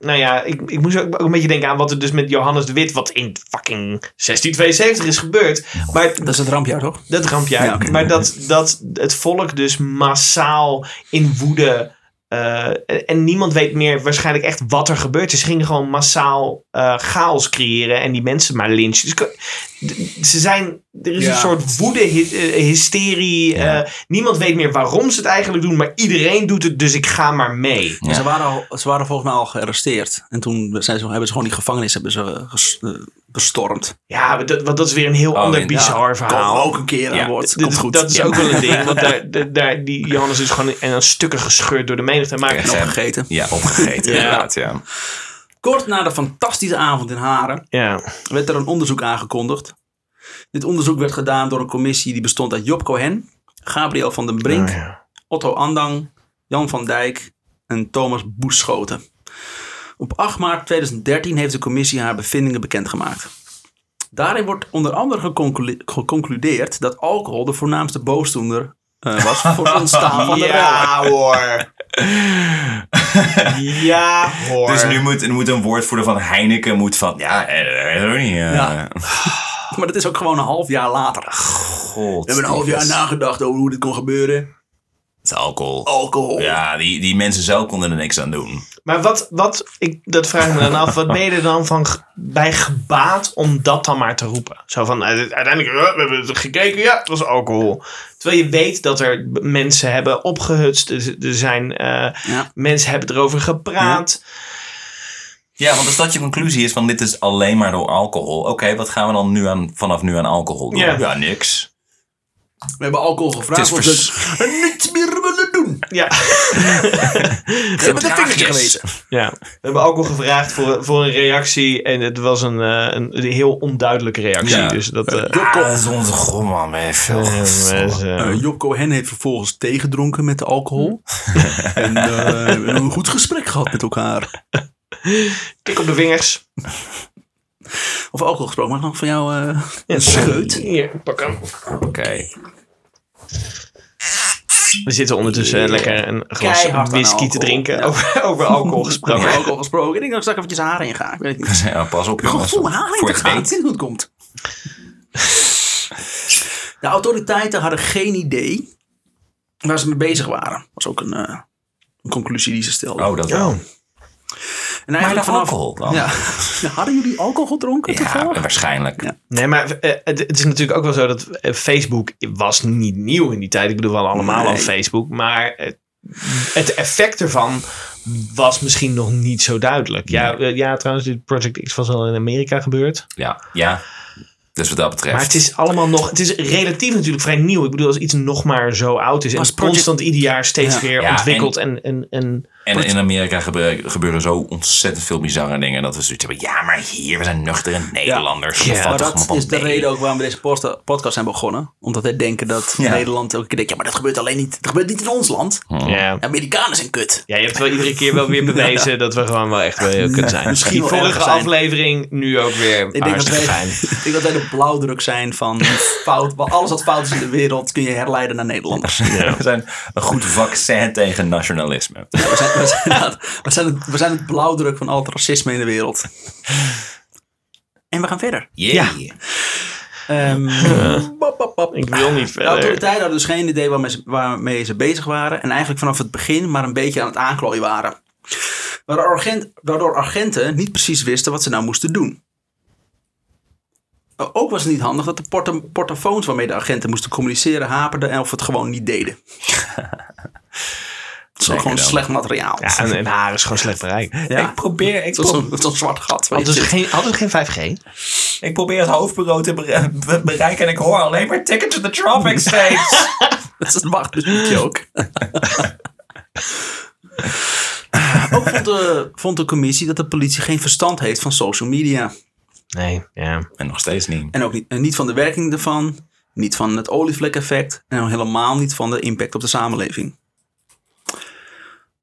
nou ja, ik, ik moest ook, een beetje denken aan wat er dus met Johannes de Wit, wat in fucking 1672 is gebeurd. Maar Dat is het rampjaar, toch? dat rampjaar. Ja. Maar dat, dat het volk dus massaal in woede. eh, en niemand weet meer waarschijnlijk echt wat er gebeurt. Ze gingen gewoon massaal eh, chaos creëren en die mensen maar lynchen. Dus ze zijn, er is Ja. een soort woede, eh, hysterie. Ja. eh, niemand weet meer waarom ze het eigenlijk doen, maar iedereen doet het, dus ik ga maar mee. Ja. Ze, waren al, ze waren volgens mij al gearresteerd. En toen zijn ze, hebben ze gewoon die gevangenis hebben ze, eh, ges- bestormd. Ja, dat, want dat is weer een heel Oh, ander in- bizar Ja, verhaal. Ook een keer aan Ja, boord. Dit- Komt goed. Dat is Ja. ook wel een ding. Want daar, daar- daar, die Johannes is gewoon in, in stukken gescheurd door de menigte. Maar En opgegeten. Ja, opgegeten Ja. inderdaad, ja. Kort na de fantastische avond in Haren ja, werd er een onderzoek aangekondigd. Dit onderzoek werd gedaan door een commissie die bestond uit Job Cohen, Gabriel van den Brink, Oh ja. Otto Andang, Jan van Dijk en Thomas Boeschoten. Op 8 maart 2013 heeft de commissie haar bevindingen bekendgemaakt. Daarin wordt onder andere geconclu- geconcludeerd dat alcohol de voornaamste boosdoener eh, was voor het ontstaan van de. Ja hoor. ja hoor. Dus nu moet, nu moet een woordvoerder van Heineken moet van... Ja, dat weet ik ook niet. Ja. Maar dat is ook gewoon een half jaar later. We God. hebben een half jaar Het nagedacht over hoe dit kon gebeuren. is alcohol. Alcohol. Ja, die, die mensen zelf konden er niks aan doen. Maar wat, wat ik, dat vraag ik me dan af, wat ben je er dan van bij gebaat om dat dan maar te roepen? Zo van, eh, uiteindelijk, eh, we hebben het gekeken, ja, het was alcohol. Terwijl je weet dat er mensen hebben opgehutst, er, zijn, eh, Ja. mensen hebben erover gepraat. Ja, want als dat je conclusie is van dit is alleen maar door alcohol. Oké, wat gaan we dan nu aan, vanaf nu aan alcohol doen? Ja. Ja, niks. We hebben alcohol gevraagd Het is niets meer willen doen. Ja. We hebben de vingertje gewezen. ja. We hebben alcohol gevraagd voor, voor een reactie en het was een, eh, een, een heel onduidelijke reactie. Ja. Dus dat... eh, Jokko, Ah, dat is onze veel eh, eh, eh, Jokko Hen heeft vervolgens tegedronken met de alcohol. en eh, we hebben een goed gesprek gehad met elkaar. tik op de vingers. Of alcohol gesproken, mag ik nog van jou eh, Ja, een scheut? Hier, pak hem. Oké. We zitten ondertussen lekker een glas whisky te drinken. Ja. Over, over alcohol gesproken. Over alcohol gesproken. Ik denk dat ik straks eventjes haar in ga. Ik weet het niet. Ja, pas op, jongens. vol haar in Voor te gaan. Ik het weet hoe het komt. De autoriteiten hadden geen idee waar ze mee bezig waren. was ook een, eh, een conclusie die ze stelden. Oh, dat wel. Oh. En Maar de alcohol dan? Ja. Ja, hadden jullie alcohol gedronken Ja, waarschijnlijk. Ja. Nee, maar eh, het, het is natuurlijk ook wel zo dat eh, Facebook was niet nieuw in die tijd. Ik bedoel, we hadden allemaal Nee. al Facebook. Maar het, het effect ervan was misschien nog niet zo duidelijk. Ja, eh, ja trouwens, dit Project X was al in Amerika gebeurd. Ja, ja. Dus wat dat betreft. Maar het is allemaal nog... Het is relatief natuurlijk vrij nieuw. Ik bedoel, als iets nog maar zo oud is... en Project- constant ieder jaar steeds Ja. weer Ja, ontwikkeld en... en, en En in Amerika gebe- gebeuren zo ontzettend veel bizarre dingen. Dat we zoiets hebben. Ja, maar hier, we zijn nuchtere Nederlanders. Ja, Dat Maar dat is de mee. reden ook waarom we deze podcast zijn begonnen. Omdat wij denken dat Ja. Nederland ook denkt, ja, maar dat gebeurt alleen niet, dat gebeurt niet in ons land. ja. Amerikanen zijn kut. Ja, je hebt wel iedere keer wel weer bewezen dat we gewoon wel echt wel heel kunnen zijn. Misschien Die vorige aflevering, nu ook weer Ik denk, dat hartstikke wij, fijn. ik denk dat wij de blauwdruk zijn van fout. want Alles wat fout is in de wereld kun je herleiden naar Nederlanders. We zijn een goed vaccin tegen nationalisme. Ja, we, zijn, we, zijn, inderdaad- we, zijn het, we zijn het blauwdruk van al het racisme in de wereld. En we gaan verder. Yeah. Ehm, bop, bop, bop. Ik wil niet De verder. autoriteiten hadden dus geen idee waarmee ze, waarmee ze bezig waren. En eigenlijk vanaf het begin maar een beetje aan het aanklooien waren. Waardoor, agent, waardoor agenten niet precies wisten wat ze nou moesten doen. Ook was het niet handig dat de porta portofoons waarmee de agenten moesten communiceren haperden en of het gewoon niet deden. Is ook gewoon dan. slecht materiaal. Ja, en, en haar is gewoon slecht bereikt. Ja. Ik probeer, ik, Het was een, het was een zwart gat. Hadden ze zit. geen, hadden ze geen 5G? ik probeer het hoofdbureau te bere- be- bereiken en ik hoor alleen maar Ticket to the Tropic States. Dat is een wachtmuziekje ook. ook vond de, vond de commissie dat de politie geen verstand heeft van social media. Nee, ja. en nog steeds niet. En ook niet, en niet van de werking ervan, niet van het olievlek-effect en al helemaal niet van de impact op de samenleving.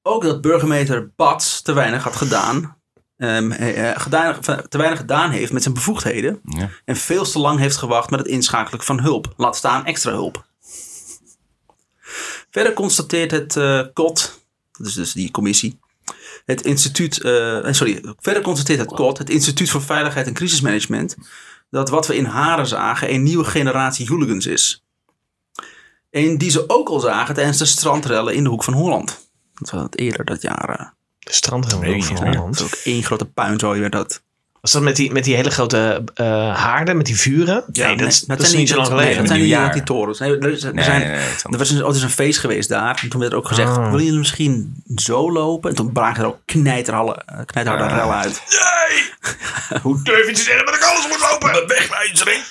Ook dat burgemeester Bats te weinig had gedaan, ehm, eh, gedaan, te weinig gedaan heeft met zijn bevoegdheden Ja. en veel te lang heeft gewacht met het inschakelen van hulp, laat staan extra hulp. Verder constateert het eh KOT, dat is dus die commissie, het instituut, eh, sorry, verder constateert het KOT, het Instituut voor Veiligheid en Crisismanagement, dat wat we in Haren zagen een nieuwe generatie hooligans is. En die ze ook al zagen tijdens de strandrellen in de Hoek van Holland. Dat was dat eerder dat jaar. eh, De ik van. Holland. dat is ook één grote puinzooi werd dat. Was dat met die, met die hele grote eh, haarden, met die vuren? nee, dat, is- dat is niet zo lang nee, geleden. dat zijn niet die torens. Nee, er, is- er zijn, nee, nee, er was een, oh, er is een feest geweest daar. En toen werd er ook gezegd, Ah. willen jullie misschien zo lopen? En toen braken er ook knijterhalle, eh, knijterharde Ah. uit. Hoe durf je te zeggen dat ik alles moet lopen? Wegwijzering.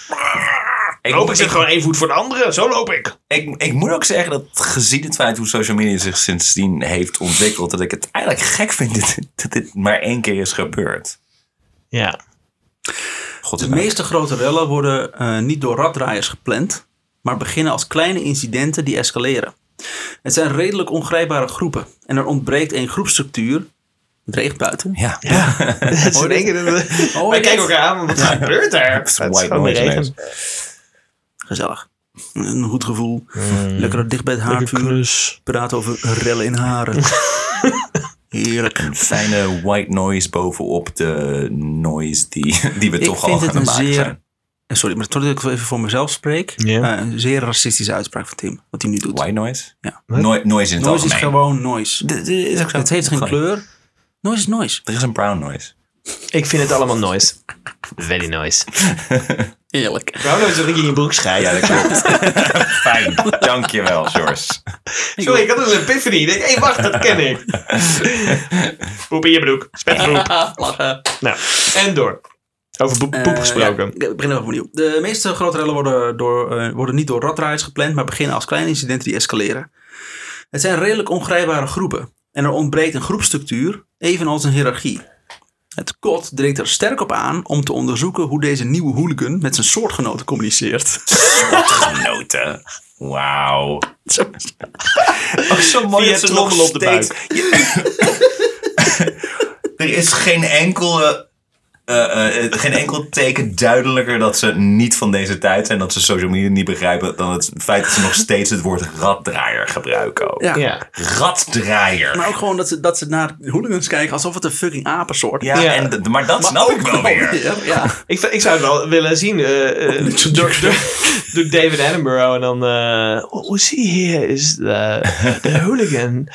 Ik, Loop ik zit gewoon één voet voor de andere. Zo loop ik. ik, ik moet ook zeggen dat gezien het feit hoe social media zich sindsdien heeft ontwikkeld, dat ik het eigenlijk gek vind dat, dit- dat dit maar één keer is gebeurd. Ja. God De meeste grote rellen worden eh, niet door raddraaiers gepland, maar beginnen als kleine incidenten die escaleren. Het zijn redelijk ongrijpbare groepen en er ontbreekt een groepstructuur Het regent buiten. Ja. Ja, is dat- Oh, Wij dit? kijken elkaar aan, wat gebeurt er? Het is white noise. Gezellig. Een goed gevoel. Lekker dicht bij het haardvuur. Praten over rellen in haren. Heerlijk. Een fijne white noise bovenop de noise die, die we Ik toch al gaan het maken zeer- zijn. En sorry, maar tot ik even voor mezelf spreek. Eh, een zeer racistische uitspraak van Tim. Wat hij nu doet. White noise? Ja. No- noise in het Noise is algemeen. gewoon noise. Is zo. Het heeft geen kleur. Noise is noise. Er is een brown noise. Ik vind het allemaal noise. Very nice. Eerlijk. Waarom nou dat ik in je broek schrijf? Ja, dat klopt. Fijn. Dankjewel, George. Sorry, ik had een epiphany. Ik denk, hé, wacht, dat ken ik. Poep in je broek. Spetbroek. Lachen. Nou, en door. Over poep, poep Eh, gesproken. ja, ik begin even opnieuw. De meeste grote rellen worden, door, eh, worden niet door raddraaiers gepland, maar beginnen als kleine incidenten die escaleren. Het zijn redelijk ongrijpbare groepen. En er ontbreekt een groepstructuur, evenals een hiërarchie. Het KOT dringt er sterk op aan om te onderzoeken hoe deze nieuwe hooligan met zijn soortgenoten communiceert. Genoten. Wauw. Zo. Oh, zo mooi Via trommel op de steeds... er is geen enkele... eh, eh, geen enkel teken duidelijker dat ze niet van deze tijd zijn, dat ze social media niet begrijpen, dan het feit dat ze nog steeds het woord raddraaier gebruiken. Ook. Ja. Ja. Raddraaier. Maar ook gewoon dat ze, dat ze naar hooligans kijken alsof het een fucking apensoort Ja, Ja. En, maar dat snap ik wel weer. Ja. Ik, ik zou het wel willen zien eh, eh, door, door, door David Attenborough. En dan, eh what we see here is the, the hooligan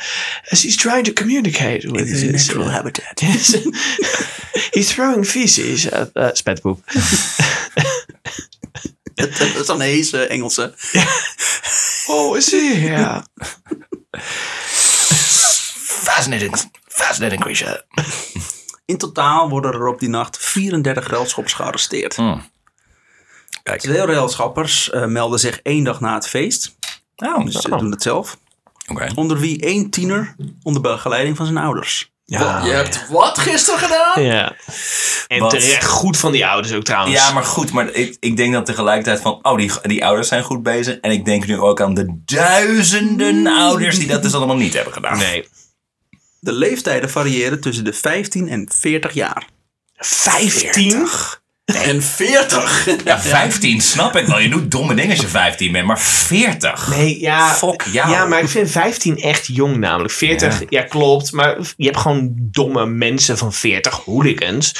as he's trying to communicate with is his... natural uh, habitat. he's throwing feces at uh, spetpoep. Dat is dan een heese Engelse. Oh, is he here? Fascinating, fascinating creature. In totaal worden er op die nacht 34 relschoppers gearresteerd. Kijk. Twee relschoppers eh, melden zich één dag na het feest. Oh, Dus ze oké. doen het zelf. Onder wie één tiener onder begeleiding van zijn ouders. Ja. Je hebt wat gisteren gedaan? Ja. En Wat? terecht goed van die ouders ook trouwens. Ja, maar goed, maar ik, ik denk dan tegelijkertijd van, oh, die, die ouders zijn goed bezig. En ik denk nu ook aan de duizenden ouders die dat dus allemaal niet hebben gedaan. Nee. De leeftijden variëren tussen de 15 en 40 jaar. 15? En 40? Ja, 15 snap ik wel. Je doet domme dingen als je 15 bent, maar 40? Nee, ja. Fuck jou. Ja, maar ik vind 15 echt jong namelijk. 40, ja, klopt. Maar je hebt gewoon domme mensen van 40, hooligans.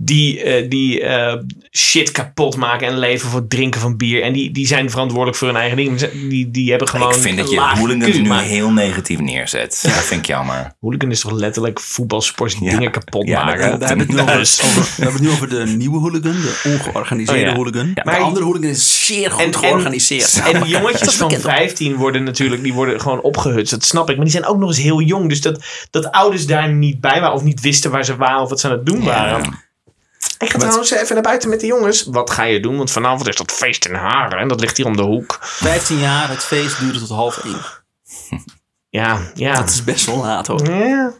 Die, eh, die eh, shit kapot maken en leven voor het drinken van bier. En die, die zijn verantwoordelijk voor hun eigen dingen. Die, die hebben gewoon. ik vind dat je hooligans nu maar heel negatief neerzet. Dat vind ik jammer. Hooligan is toch letterlijk voetbalsports die Ja. dingen kapot Ja, maken. Daar hebben we het nu Dus- over, over- we hebben het nu over de nieuwe hooligan, de ongeorganiseerde Oh ja. hooligan. Ja, maar de andere hooligan is zeer goed En- georganiseerd. En die jongetjes van bekend. 15 worden natuurlijk, die worden gewoon opgehutst. Dat snap ik. Maar die zijn ook nog eens heel jong. Dus dat, dat ouders daar niet bij waren of niet wisten waar ze waren of wat ze aan het doen waren. Ik ga trouwens even naar buiten met de jongens. Wat ga je doen? Want vanavond is dat feest in Haren. En dat ligt hier om de hoek. 15 jaar, het feest duurde tot half 1. Ja, ja. Dat is best wel laat hoor. Ja.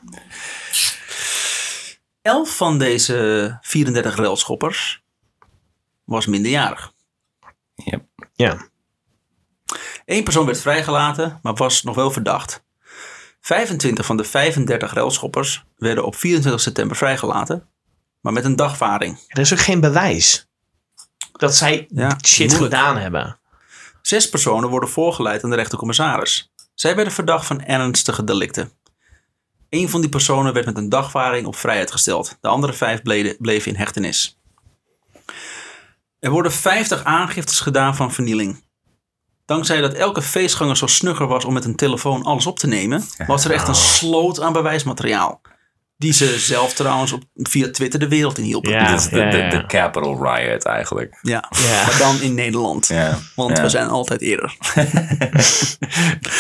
11 van deze 34 railschoppers was minderjarig. Yep. Ja. Eén persoon werd vrijgelaten, maar was nog wel verdacht. 25 van de 35 railschoppers werden op 24 september vrijgelaten, maar met een dagvaring. Er is ook geen bewijs dat zij Ja, shit moeilijk. gedaan hebben. Zes personen worden voorgeleid aan de rechtercommissaris. Zij werden verdacht van ernstige delicten. Eén van die personen werd met een dagvaring op vrijheid gesteld. De andere vijf bleven in hechtenis. Er worden 50 aangiftes gedaan van vernieling. Dankzij dat elke feestganger zo snugger was om met een telefoon alles op te nemen, was er echt een sloot aan bewijsmateriaal. Die ze zelf trouwens op, via Twitter de wereld in hielpen. Ja. De, de, de Capital Riot eigenlijk. Ja, Ja. maar dan in Nederland. Ja. Want Ja. we zijn altijd eerder.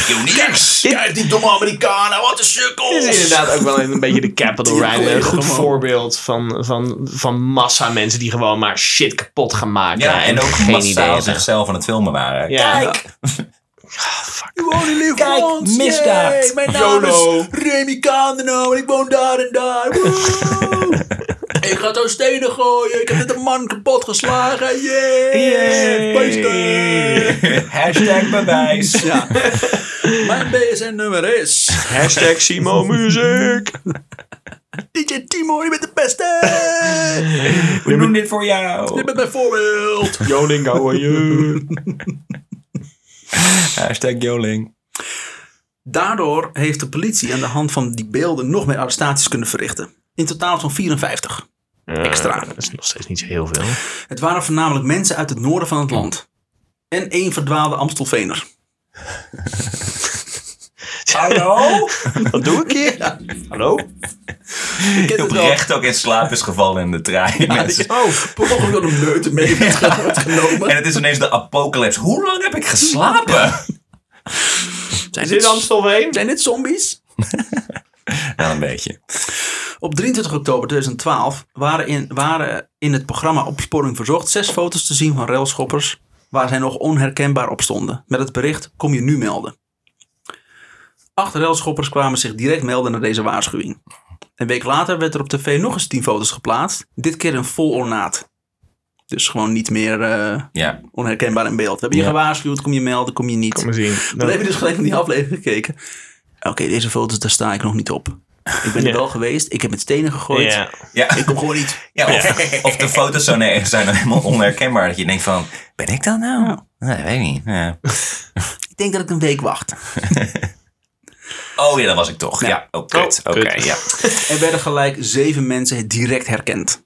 Pioniers! Kijk, die domme Amerikanen, wat een sukkels! Dit is inderdaad ook wel een beetje de capital ride. Een goed gewoon. voorbeeld van, van, van massa mensen die gewoon maar shit kapot gaan maken. Ja, en ook geen idee massaal hebben. zichzelf aan het filmen waren. Ja. Kijk! You only live Kijk, once, misdaad. yay. Mijn naam YOLO. is Remy Kandeno en ik woon daar en daar. Woe. ik ga zo stenen gooien. Ik heb net een man kapot geslagen. Yay! Yay. Feesten. Hashtag bewijs. Ja. Mijn BSN-nummer is... Hashtag Simo Music. DJ Timo, je bent de beste! We doen dit voor jou. Je bent mijn voorbeeld! Joling, how are you? Hashtag Joling. Daardoor heeft de politie aan de hand van die beelden nog meer arrestaties kunnen verrichten. In totaal zo'n 54. Extra. Dat is nog steeds niet zo heel veel. Het waren voornamelijk mensen uit het noorden van het land. En één verdwaalde Amstelveener. Hallo? Wat doe ik hier? Hallo? Je kent het wel. Oprecht ook in slaap is gevallen in de trein. mensen. Oh, per ongeluk door een meute mee werd genomen. En het is ineens de apocalypse. Hoe lang heb ik geslapen? Zijn Is dit dit, Amstelveen? zijn dit zombies? Ja, een beetje. Op 23 oktober 2012 waren in, waren in het programma Opsporing Verzocht zes foto's te zien van railschoppers waar zij nog onherkenbaar op stonden. Met het bericht, kom je nu melden. Acht railschoppers kwamen zich direct melden naar deze waarschuwing. Een week later werd er op tv nog eens tien foto's geplaatst. Dit keer in vol ornaat. Dus gewoon niet meer eh, Ja. onherkenbaar in beeld. We hebben je Ja. gewaarschuwd, kom je melden, kom je niet. Kom maar zien. Dan heb je dus gelijk naar die aflevering gekeken. Oké, deze foto's, daar sta ik nog niet op. Ik ben er wel geweest, ik heb met stenen gegooid. Ja. Ja. Ik kom gewoon niet. Ja, of, of de foto's zo nee, zijn dan helemaal onherkenbaar. Dat je denkt van, ben ik dat nou? Ja. Nee, weet ik niet. Ja. Ik denk dat ik een week wacht. Oh ja, dat was ik toch. Ja. Ja, oh, kut. Oh, Oké, ja. Er werden gelijk zeven mensen direct herkend.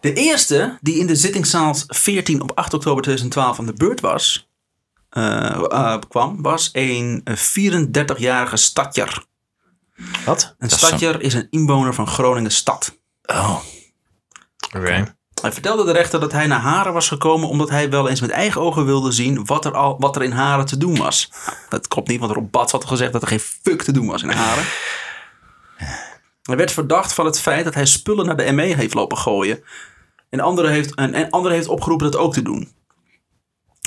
De eerste die in de zittingszaal 14 op 8 oktober 2012 aan de beurt was, eh, eh, kwam, was een 34-jarige stadjer. Wat? Een stadjer is een inwoner van Groningen stad. Oh, Oké. Hij vertelde de rechter dat hij naar Haren was gekomen omdat hij wel eens met eigen ogen wilde zien wat er, al, wat er in Haren te doen was. Dat klopt niet, want Rob Bats had gezegd dat er geen fuck te doen was in Haren. Hij werd verdacht van het feit dat hij spullen naar de ME heeft lopen gooien. En anderen heeft, en, en anderen heeft opgeroepen dat ook te doen.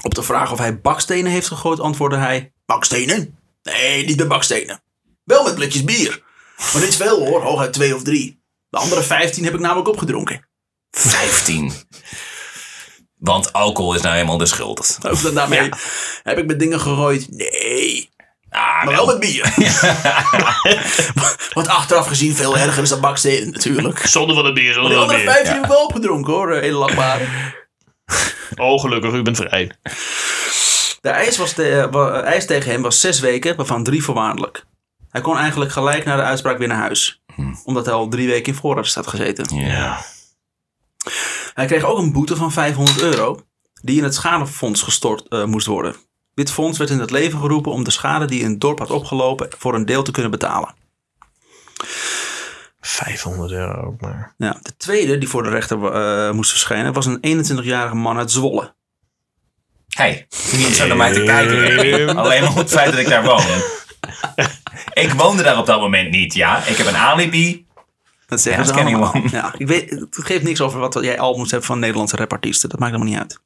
Op de vraag of hij bakstenen heeft gegooid, antwoordde hij: Bakstenen? Nee, niet de bakstenen. Wel met blikjes bier. Maar niet veel hoor, hooguit twee of drie. De andere vijftien heb ik namelijk opgedronken. 15. Want alcohol is nou helemaal de schuld. Ook dan daarmee heb ik met dingen gegooid. Nee, Ah, maar wel met bier. Wat achteraf gezien veel erger is dan bakstenen natuurlijk. Zonder van het bier, zonder van het andere bier. vijf heb ik wel opgedronken hoor, eh, hele lachbare. Oh, gelukkig, u bent vrij. De eis, was de, wa- eis tegen hem was zes weken, waarvan drie voorwaardelijk. Hij kon eigenlijk gelijk na de uitspraak weer naar huis. Omdat hij al drie weken in voorarrest had gezeten. Ja. Hij kreeg ook een boete van 500 euro, die in het schadefonds gestort eh, moest worden. Dit fonds werd in het leven geroepen om de schade die in het dorp had opgelopen voor een deel te kunnen betalen. 500 euro ook maar. Ja, de tweede die voor de rechter eh, moest verschijnen was een 21-jarige man uit Zwolle. Hey, niet zo naar mij te kijken. Alleen maar op het feit dat ik daar woon. Ik woonde daar op dat moment niet, ja. Ik heb een alibi. Dat zeggen Ja, ze allemaal. Ja, ik weet, het geeft niks over wat jij albums hebt van Nederlandse rapartiesten. Dat maakt helemaal niet uit.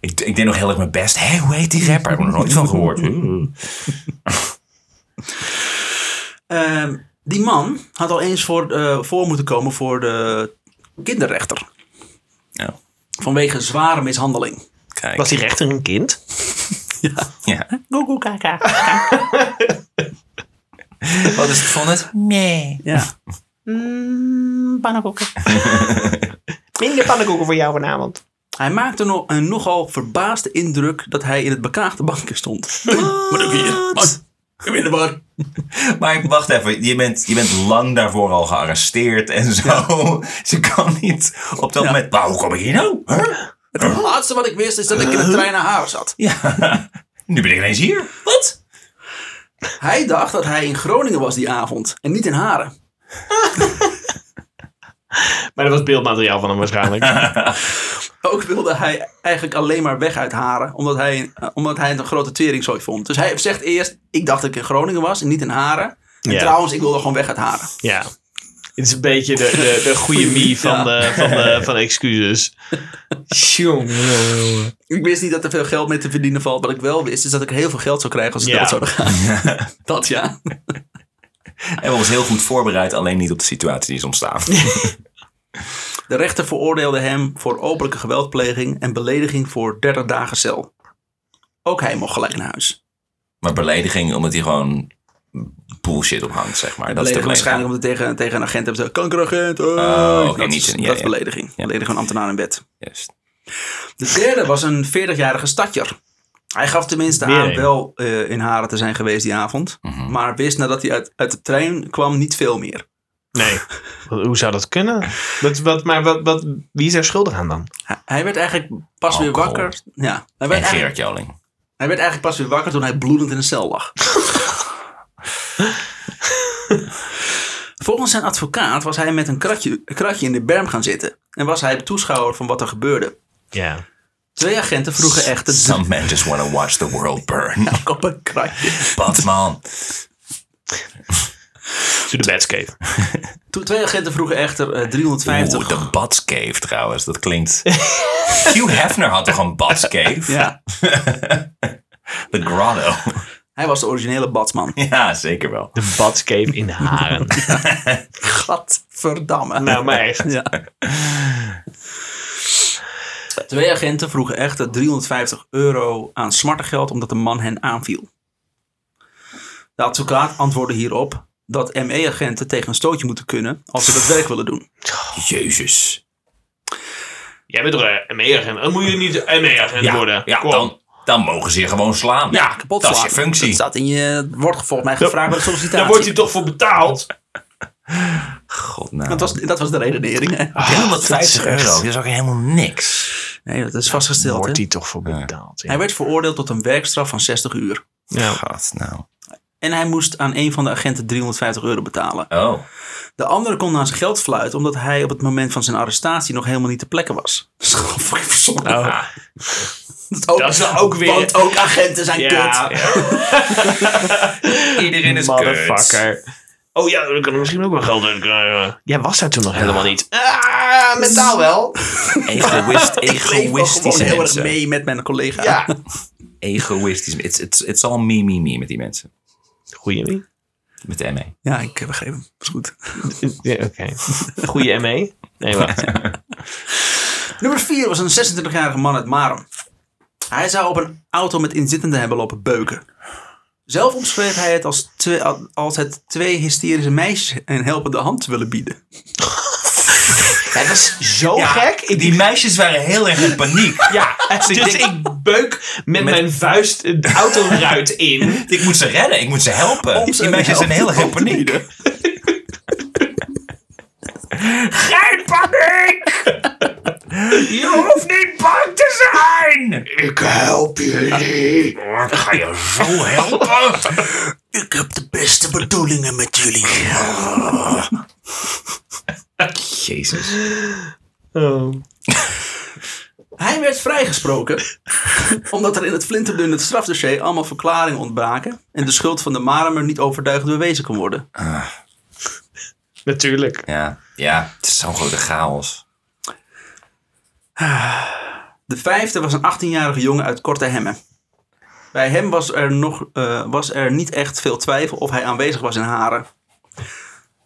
Ik, ik deed nog heel erg mijn best. Hé, hoe heet die rapper? Ik heb er nog nooit van gehoord. Ehm, die man had al eens voor, eh, voor moeten komen voor de kinderrechter. Ja, Vanwege zware mishandeling. kijk. Was die rechter een kind? Ja. Goegoe kaka. Wat is het van het? Nee. Ja. Pannenkoeken. Minder pannenkoeken voor jou vanavond. Hij maakte nog een nogal verbaasde indruk dat hij in het bekaagde bankje stond. Wat doe ik hier? Wat? Kom in de bar. Maar ik- wacht even, je bent, je bent lang daarvoor al gearresteerd en zo. Ze kan niet op dat Ja. moment. Maar hoe kom ik hier nou? Huh? Het laatste wat ik wist is dat ik in een trein naar haar zat. Ja, nu ben ik ineens hier. Wat? Hij dacht dat hij in Groningen was die avond en niet in Haren. Maar dat was beeldmateriaal van hem waarschijnlijk. Ook wilde hij eigenlijk alleen maar weg uit Haren, omdat hij, omdat hij het een grote teringzooi vond. Dus hij zegt eerst, ik dacht dat ik in Groningen was en niet in Haren. En Ja. trouwens, ik wilde gewoon weg uit Haren. ja. Het is een beetje de, de, de goede mie van, Ja. de, van, de, van de excuses. Ik wist niet dat er veel geld mee te verdienen valt. Wat ik wel wist, is dat ik heel veel geld zou krijgen als Ja. dat zouden gaan. dat ja. En we was heel goed voorbereid, alleen niet op de situatie die is ontstaan. De rechter veroordeelde hem voor openlijke geweldpleging en belediging voor 30 dagen cel. Ook hij mocht gelijk naar huis. Maar belediging, omdat hij gewoon bullshit op hangt, zeg maar. Dat is waarschijnlijk omdat tegen, tegen een agent ze kankeragent. Oh, Oh, dat niet is, ja, dat is ja. belediging. Belediging van ambtenaar in bed. Juist. De derde was een 40-jarige stadjer. Hij gaf tenminste Weer aan een. wel eh, in Haren te zijn geweest die avond. Mhm. Maar wist nadat hij uit, uit de trein kwam niet veel meer. Nee. Hoe zou dat kunnen? Wat, wat, maar wat, wat, wie is er schuldig aan dan? Hij, hij werd eigenlijk pas weer wakker. Ja, hij werd, En eigenlijk, Gerard Joling. hij werd eigenlijk pas weer wakker toen hij bloedend in een cel lag. Volgens zijn advocaat was hij met een kratje, kratje in de berm gaan zitten. En was hij toeschouwer van wat er gebeurde. Ja. Twee agenten vroegen echter Some men just want to watch the world burn. op een kratje. Batman. To the Batcave. Toen twee agenten vroegen echter eh, 350. Oeh, de Batscave trouwens. Dat klinkt... Hugh Hefner had toch een Batscave? Ja, The Grotto. hij was de originele batsman. Ja, zeker wel. De Batcave in Haren. Gadverdamme. nou, maar echt. Ja. Twee agenten vroegen echter 350 euro aan smartengeld omdat de man hen aanviel. De advocaat antwoordde hierop dat ME-agenten tegen een stootje moeten kunnen als ze dat werk willen doen. Jezus. Jij bent toch een ME-agent? Dan moet je niet een ME-agent Ja, worden. ja Kom. dan, dan mogen ze je gewoon slaan. Ja, kapot Dat is je slaan. functie. Dat staat in je, wordt volgens mij gevraagd bij de sollicitatie. Daar wordt hij toch voor betaald? God, nou. dat, was, dat was de redenering. Hè? 350 dat is echt- euro. Dat is ook helemaal niks. Nee, dat is vastgesteld. Wordt hij toch voor betaald? Ja. Hij werd veroordeeld tot een werkstraf van 60 uur. Ja. God, nou. En hij moest aan een van de agenten 350 euro betalen. Oh. De andere kon naar zijn geld fluiten omdat hij op het moment van zijn arrestatie nog helemaal niet ter plekke was. Dat is gewoon fucking verzonnen. Oh. Dat, ook, Dat is ook weer- Want ook agenten zijn Ja. kut. Iedereen is Motherfucker. Oh ja, dan kan er misschien ook wel geld uit krijgen. Jij was daar toen nog helemaal niet. Ah, mentaal wel. Egoïst, Ik egoïstische heel erg mensen. mee met mijn collega. Ja. Egoïstisch. It's, it's, it's all me, me, me met die mensen. Goeie ME. Met de ME. Ja, ik begreep hem. Is goed. Ja, Oké. Goeie ME? Nee, wacht. Nummer 4 was een 26-jarige man uit Marem. Hij zou op een auto met inzittenden hebben lopen beuken. Zelf omschreef hij het als, twee, als het twee hysterische meisjes een helpende hand te willen bieden. Ja, dat is zo gek. Ik, Die meisjes waren heel erg in paniek. ja, dus ik denk- ik beuk met, mijn vuist de autoruit in. Ik moet ze redden, ik moet ze helpen. Om ze die meisjes zijn heel erg in paniek. Geen paniek! Je hoeft niet bang te zijn. Ik help jullie. Ik ga je zo helpen. Ik heb de beste bedoelingen met jullie. Jezus. Oh. Hij werd vrijgesproken omdat er in het flinterdunne strafdossier allemaal verklaringen ontbraken en de schuld van de Maremer niet overtuigend bewezen kon worden. Natuurlijk. Ja, ja, het is zo'n grote chaos. De vijfde was een 18-jarige jongen uit Korte Hemme. Bij hem was er, nog, eh, was er niet echt veel twijfel of hij aanwezig was in Haren.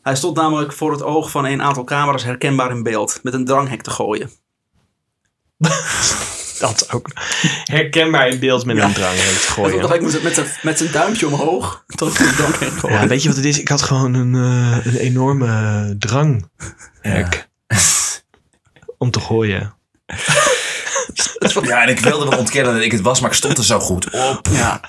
Hij stond namelijk voor het oog van een aantal camera's herkenbaar in beeld, met een dranghek te gooien. Dat ook. Herkenbaar in beeld met een drang Hij gooien. stond gelijk met, met, zijn, met zijn duimpje omhoog tot de gooien. Ja, weet je wat het is? Ik had gewoon een, eh, een enorme drang. Om te gooien. Ja, en ik wilde wel ontkennen dat ik het was, maar ik stond er zo goed op. Ja,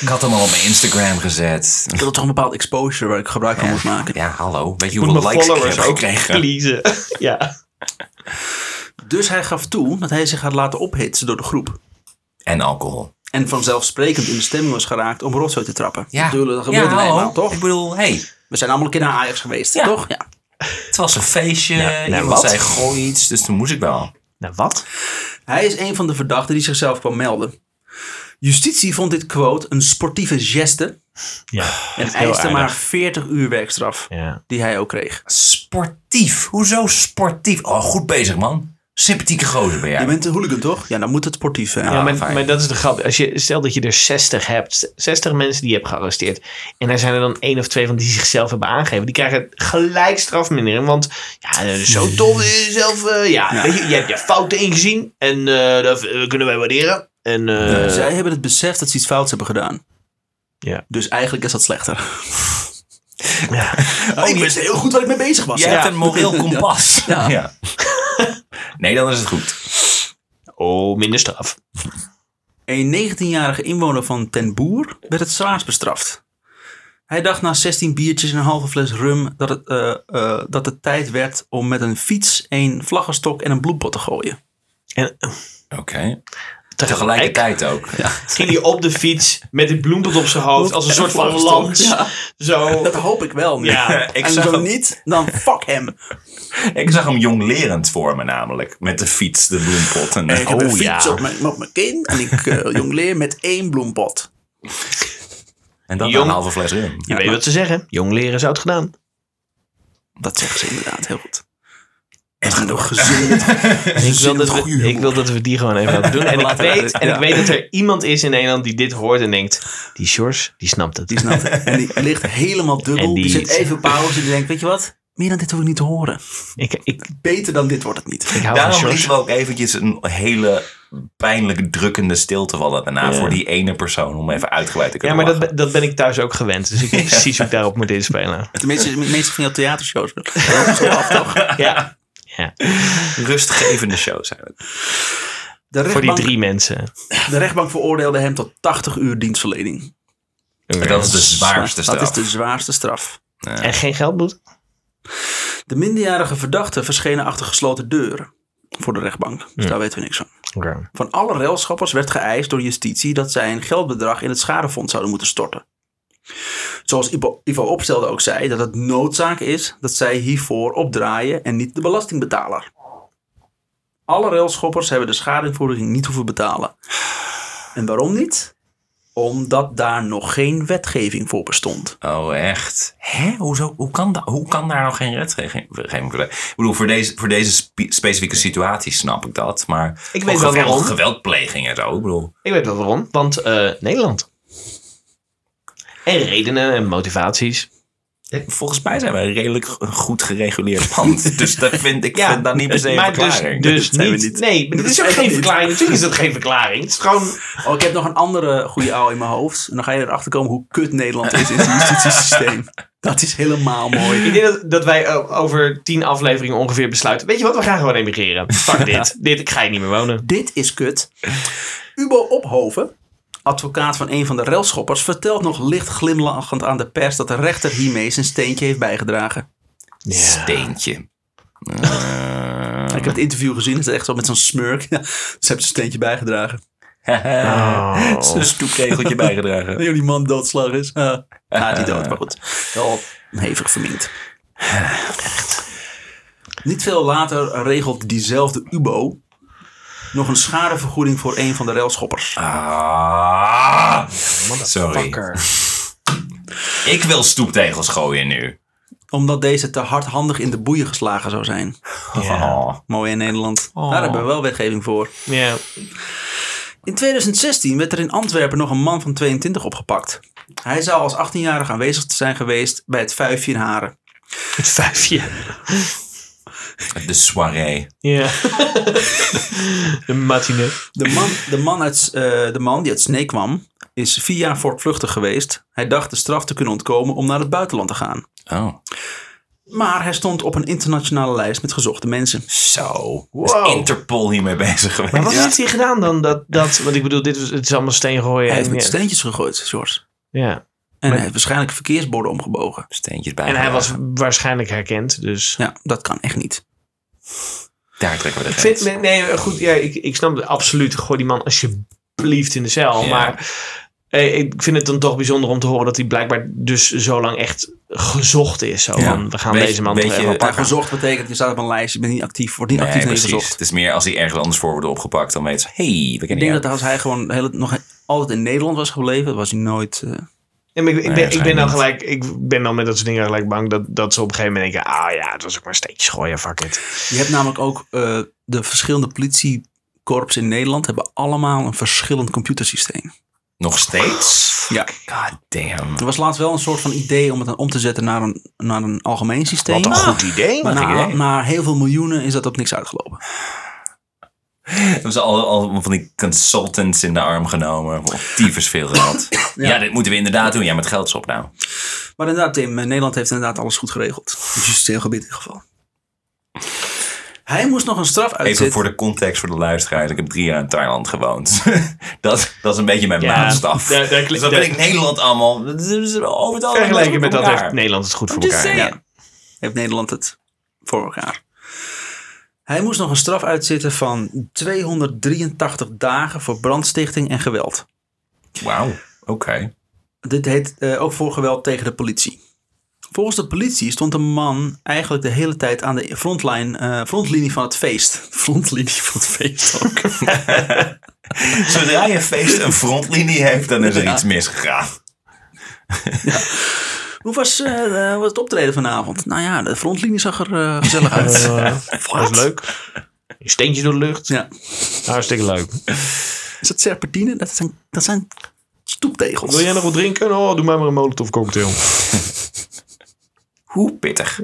Ik had hem al op mijn Instagram gezet. ik had toch een bepaald exposure waar ik gebruik van moest maken. Ja, hallo. Weet je hoeveel likes ik followers heb ook gekregen? ja. Dus hij gaf toe dat hij zich had laten ophitsen door de groep. En alcohol. En vanzelfsprekend in de stemming was geraakt om rotzooi te trappen. Ja, Natuurlijk, dat gebeurt ja, eenmaal, toch? Ik bedoel, hey, We zijn allemaal een keer naar Ajax geweest, Ja. toch? Ja. het was een feestje. nou, Iemand wat? zei, gooi iets. Dus toen moest ik wel. Nou, wat? Hij is een van de verdachten die zichzelf kwam melden. Justitie vond dit quote een sportieve geste Ja. en eiste maar aardig. 40 uur werkstraf, Ja. die hij ook kreeg. Sportief. Hoezo sportief? Oh, goed bezig, man. Sympathieke gozer ben jij. Je bent een hooligan, toch? Ja, dan moet het sportief zijn. Ja, maar, dat is de grap. Als je, stel dat je er 60 hebt, 60 mensen die je hebt gearresteerd. En er zijn er dan één of twee van die zichzelf hebben aangegeven. Die krijgen gelijk strafmindering. Want ja, zo tof is jezelf. eh, ja, Weet je, je hebt je fouten ingezien. En eh, dat eh, kunnen wij waarderen. En eh, Zij hebben het besef dat ze iets fouts hebben gedaan. Ja. Dus eigenlijk is dat slechter. Ja. Oh, ik wist heel goed waar ik mee bezig was. Ja. hebt een moreel kompas. Ja. nee, dan is het goed. Oh, minder straf. Een 19-jarige inwoner van Ten Boer werd het zwaarst bestraft. Hij dacht na 16 biertjes en een halve fles rum dat het, eh, eh, dat het tijd werd om met een fiets, een vlaggenstok en een bloempot te gooien. En eh, Oké. Tegelijkertijd ook. ging hij op de fiets met die bloempot op zijn hoofd als een En soort van lans. ja. Zo. Dat hoop ik wel. nu. Ja, ik en zag zo hem- niet, dan fuck hem. Ik zag hem jonglerend voor me namelijk. Met de fiets, de bloempot. En, Ik heb een Oh, fiets ja. op, mijn, op mijn kin en ik uh, jongleer met één bloempot. en dan Jong- een halve fles rum. Je weet wat ze zeggen. Jong leren is oud gedaan. Dat zeggen ze inderdaad heel goed. Door gezin. Ik wil, dat we, ik wil dat we die gewoon even laten doen. En ik, weet, en ik ja. weet dat er iemand is in Nederland die dit hoort en denkt... Die Sjors, die snapt het. Die snapt het. En die ligt helemaal dubbel. En die, die- zit even pauze en die denkt, weet je wat? Meer dan dit hoef ik niet te horen. Ik, ik, Beter dan dit wordt het niet. ik hou van Daarom lieten we ook eventjes een hele pijnlijk drukkende stilte vallen daarna Ja. voor die ene persoon om even uitgebreid te Ja, kunnen maar dat, dat ben ik thuis ook gewend. Dus ik weet precies hoe ik daarop moet inspelen. Tenminste, de meeste van jouw theatershows. Zo af, toch? Ja, ja. Rustgevende show zijn het. De voor die rechtbank, drie mensen. de rechtbank veroordeelde hem tot 80 uur dienstverlening. Dat is de zwaarste straf. Dat is de zwaarste straf. En geen geldboet? De minderjarige verdachten verschenen achter gesloten deuren voor de rechtbank. Dus daar weten we niks van. Oké. Van alle railschappers werd geëist door justitie dat zij een geldbedrag in het schadefonds zouden moeten storten. Zoals Ivo, Ivo Opstelde ook zei, dat het noodzaak is dat zij hiervoor opdraaien en niet de belastingbetaler. Alle railschoppers hebben de schadeinvoering niet hoeven betalen. En waarom niet? Omdat daar nog geen wetgeving voor bestond. Oh, echt? Hè? Hoezo? Hoe, kan da- hoe kan daar nog geen wetgeving voor? Ik bedoel, voor deze, voor deze spe- specifieke situatie snap ik dat. Maar Ik weet wel geweld- waarom. geweldpleging en zo. Ik bedoel, Ik weet wel waarom. Want eh, Nederland. En redenen en motivaties. volgens mij zijn wij een redelijk goed gereguleerd land. dus dat vind ik vind dat niet per se een dus, verklaring. dus we niet, niet. Nee, maar dit is ook geen verklaring. Natuurlijk is dat geen verklaring. Het is gewoon... Oh, ik heb nog een andere goede ouwe in mijn hoofd. En dan ga je erachter komen hoe kut Nederland is in het justitiesysteem. Dat is helemaal mooi. Ik denk dat, dat wij over tien afleveringen ongeveer besluiten. Weet je wat, we gaan gewoon emigreren. Fuck dit. Dit, ik ga hier niet meer wonen. Dit is kut. Ubo Ophoven, advocaat van een van de relschoppers, vertelt nog licht glimlachend aan de pers dat de rechter hiermee zijn steentje heeft bijgedragen. Steentje. Eh, Ik heb het interview gezien, het is echt zo met zo'n smurk. Ja, ze hebben zijn steentje bijgedragen. Oh. Een stoeptegeltje bijgedragen. Dat die man doodslag is. Uh, ah, die dood, maar goed. Wel hevig verminkt. Niet veel later regelt diezelfde Ubo nog een schadevergoeding voor een van de railschoppers. Ah, sorry. Ik wil stoeptegels gooien nu. Omdat deze te hardhandig in de boeien geslagen zou zijn. Ja. Oh. Mooi in Nederland. Oh. Daar hebben we wel wetgeving voor. Ja. In 2016 werd er in Antwerpen nog een man van 22 opgepakt. Hij zou als 18-jarig aanwezig zijn geweest bij het Vuifje in Haren. Het vijfje. De soirée. Ja. De matinee. De man, de man, uit, eh, de man die uit Snee kwam, is vier jaar voortvluchtig geweest. Hij dacht de straf te kunnen ontkomen om naar het buitenland te gaan. Oh, Maar hij stond op een internationale lijst met gezochte mensen. zo. Wow. Is Interpol hiermee bezig geweest? Maar wat Ja. heeft hij gedaan dan? Dat, dat, want ik bedoel, dit is, het is allemaal steen gooien. Hij heeft met ja. steentjes gegooid, George. ja. En hij heeft waarschijnlijk verkeersborden omgebogen. Steentjes bij. En hij was waarschijnlijk herkend, dus... Ja, dat kan echt niet. Daar trekken we de Ik vind, grens. nee, nee, goed, ja, ik, ik snap het absoluut. Gooi die man alsjeblieft in de cel. Ja. Maar eh, ik vind het dan toch bijzonder om te horen dat hij blijkbaar dus zo lang echt gezocht is. Zo Ja. van, we gaan Weet- deze man weet toch even pakken. gezocht betekent, je staat op een lijst, je bent niet actief, wordt niet Nee, actief precies. neergezocht. Het is meer als hij ergens anders voor wordt opgepakt, dan weet ze, hey, we Ik kennen denk jou. dat als hij gewoon heel, nog altijd in Nederland was gebleven, was hij nooit... eh, Ja, maar ik, ik, Nee, ben, ik ben dan gelijk, ik ben dan met dat soort dingen gelijk bang dat, dat ze op een gegeven moment denken, ah ja, het was ook maar steeds gooien, fuck it. Je hebt namelijk ook eh, de verschillende politiekorps in Nederland hebben allemaal een verschillend computersysteem. Nog steeds? Ja. God damn. Er was laatst wel een soort van idee om het dan om te zetten naar een, naar een algemeen systeem. Wat een goed idee. Maar na heel veel miljoenen is dat op niks uitgelopen. Hebben ze al, al van die consultants in de arm genomen. Voor tyfus veel geld. Ja. dit moeten we inderdaad doen. Ja, met geld is op nou. Maar inderdaad, Tim, Nederland heeft inderdaad alles goed geregeld. Het justitieel gebied in ieder geval. Hij moest nog een straf Even uitzitten. voor de context voor de luisteraars. Ik heb drie jaar in Thailand gewoond. dat, dat is een beetje mijn Ja, maatstaf. daar- daar- dus dan vind ik Nederland allemaal... dat is Over het algemeen Vergeleken met dat heeft Nederland het goed voor elkaar. Ja. Heeft Nederland het voor elkaar. Hij moest nog een straf uitzitten van 283 dagen voor brandstichting en geweld. Wauw, oké. Dit heet eh, ook voor geweld tegen de politie. Volgens de politie stond de man eigenlijk de hele tijd aan de frontline, eh, frontlinie van het feest. Frontlinie van het feest ook. Zodra je feest een frontlinie heeft, dan is er Ja. iets misgegaan. Hoe was, eh, eh, was het optreden vanavond? Nou ja, de frontlinie zag er eh, gezellig uit. Dat is leuk. Een steentje door de lucht. Ja. Hartstikke leuk. Is dat serpentine? Dat zijn, dat zijn stoeptegels. Wil jij nog wat drinken? Oh, doe mij maar een molotov cocktail. Hoe pittig.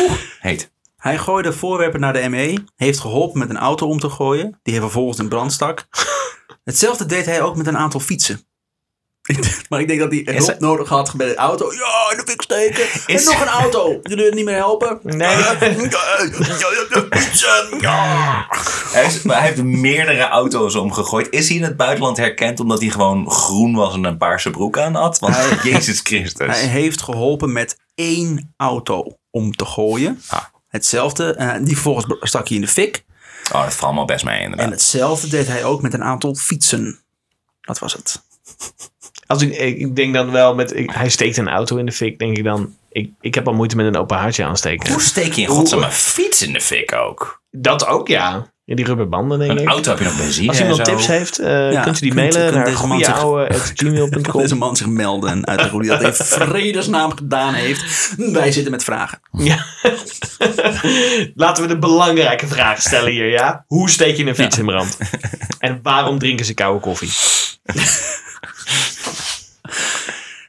Oeh, heet. Hij gooide voorwerpen naar de ME, heeft geholpen met een auto om te gooien, die hij vervolgens in brand stak. Hetzelfde deed hij ook met een aantal fietsen. Maar ik denk dat hij hulp nodig had bij de auto. Ja, in de fik steken. Is- En nog een auto. Jullie niet meer helpen? Nee. Hij, is- maar hij heeft meerdere auto's omgegooid. Is hij in het buitenland herkend omdat hij gewoon groen was en een paarse broek aan had? Want Jezus Christus. Hij heeft geholpen met één auto om te gooien. Ah. Hetzelfde, eh, die vervolgens stak hij in de fik. Oh, dat valt me best mee En inderdaad. hetzelfde deed hij ook met een aantal fietsen. Dat was het. Als ik, ik ik denk dan wel met... ik- hij steekt een auto in de fik, denk ik dan... Ik, ik heb al moeite met een open haartje aansteken. Hoe steek je in godsnaam een fiets in de fik ook? Dat ook, ja. Ja, die rubberbanden, denk Een ik. auto heb je nog benzine Als iemand tips heeft, eh, Ja, kunt u die kunt- mailen kunt naar Kan goeieouwe.gmail.com. deze man zich melden en uitleggen hoe hij dat in vredesnaam gedaan heeft. Wij zitten met vragen. Ja. Laten we de belangrijke vraag stellen hier, ja? Hoe steek je een fiets in brand? En waarom drinken ze koude koffie?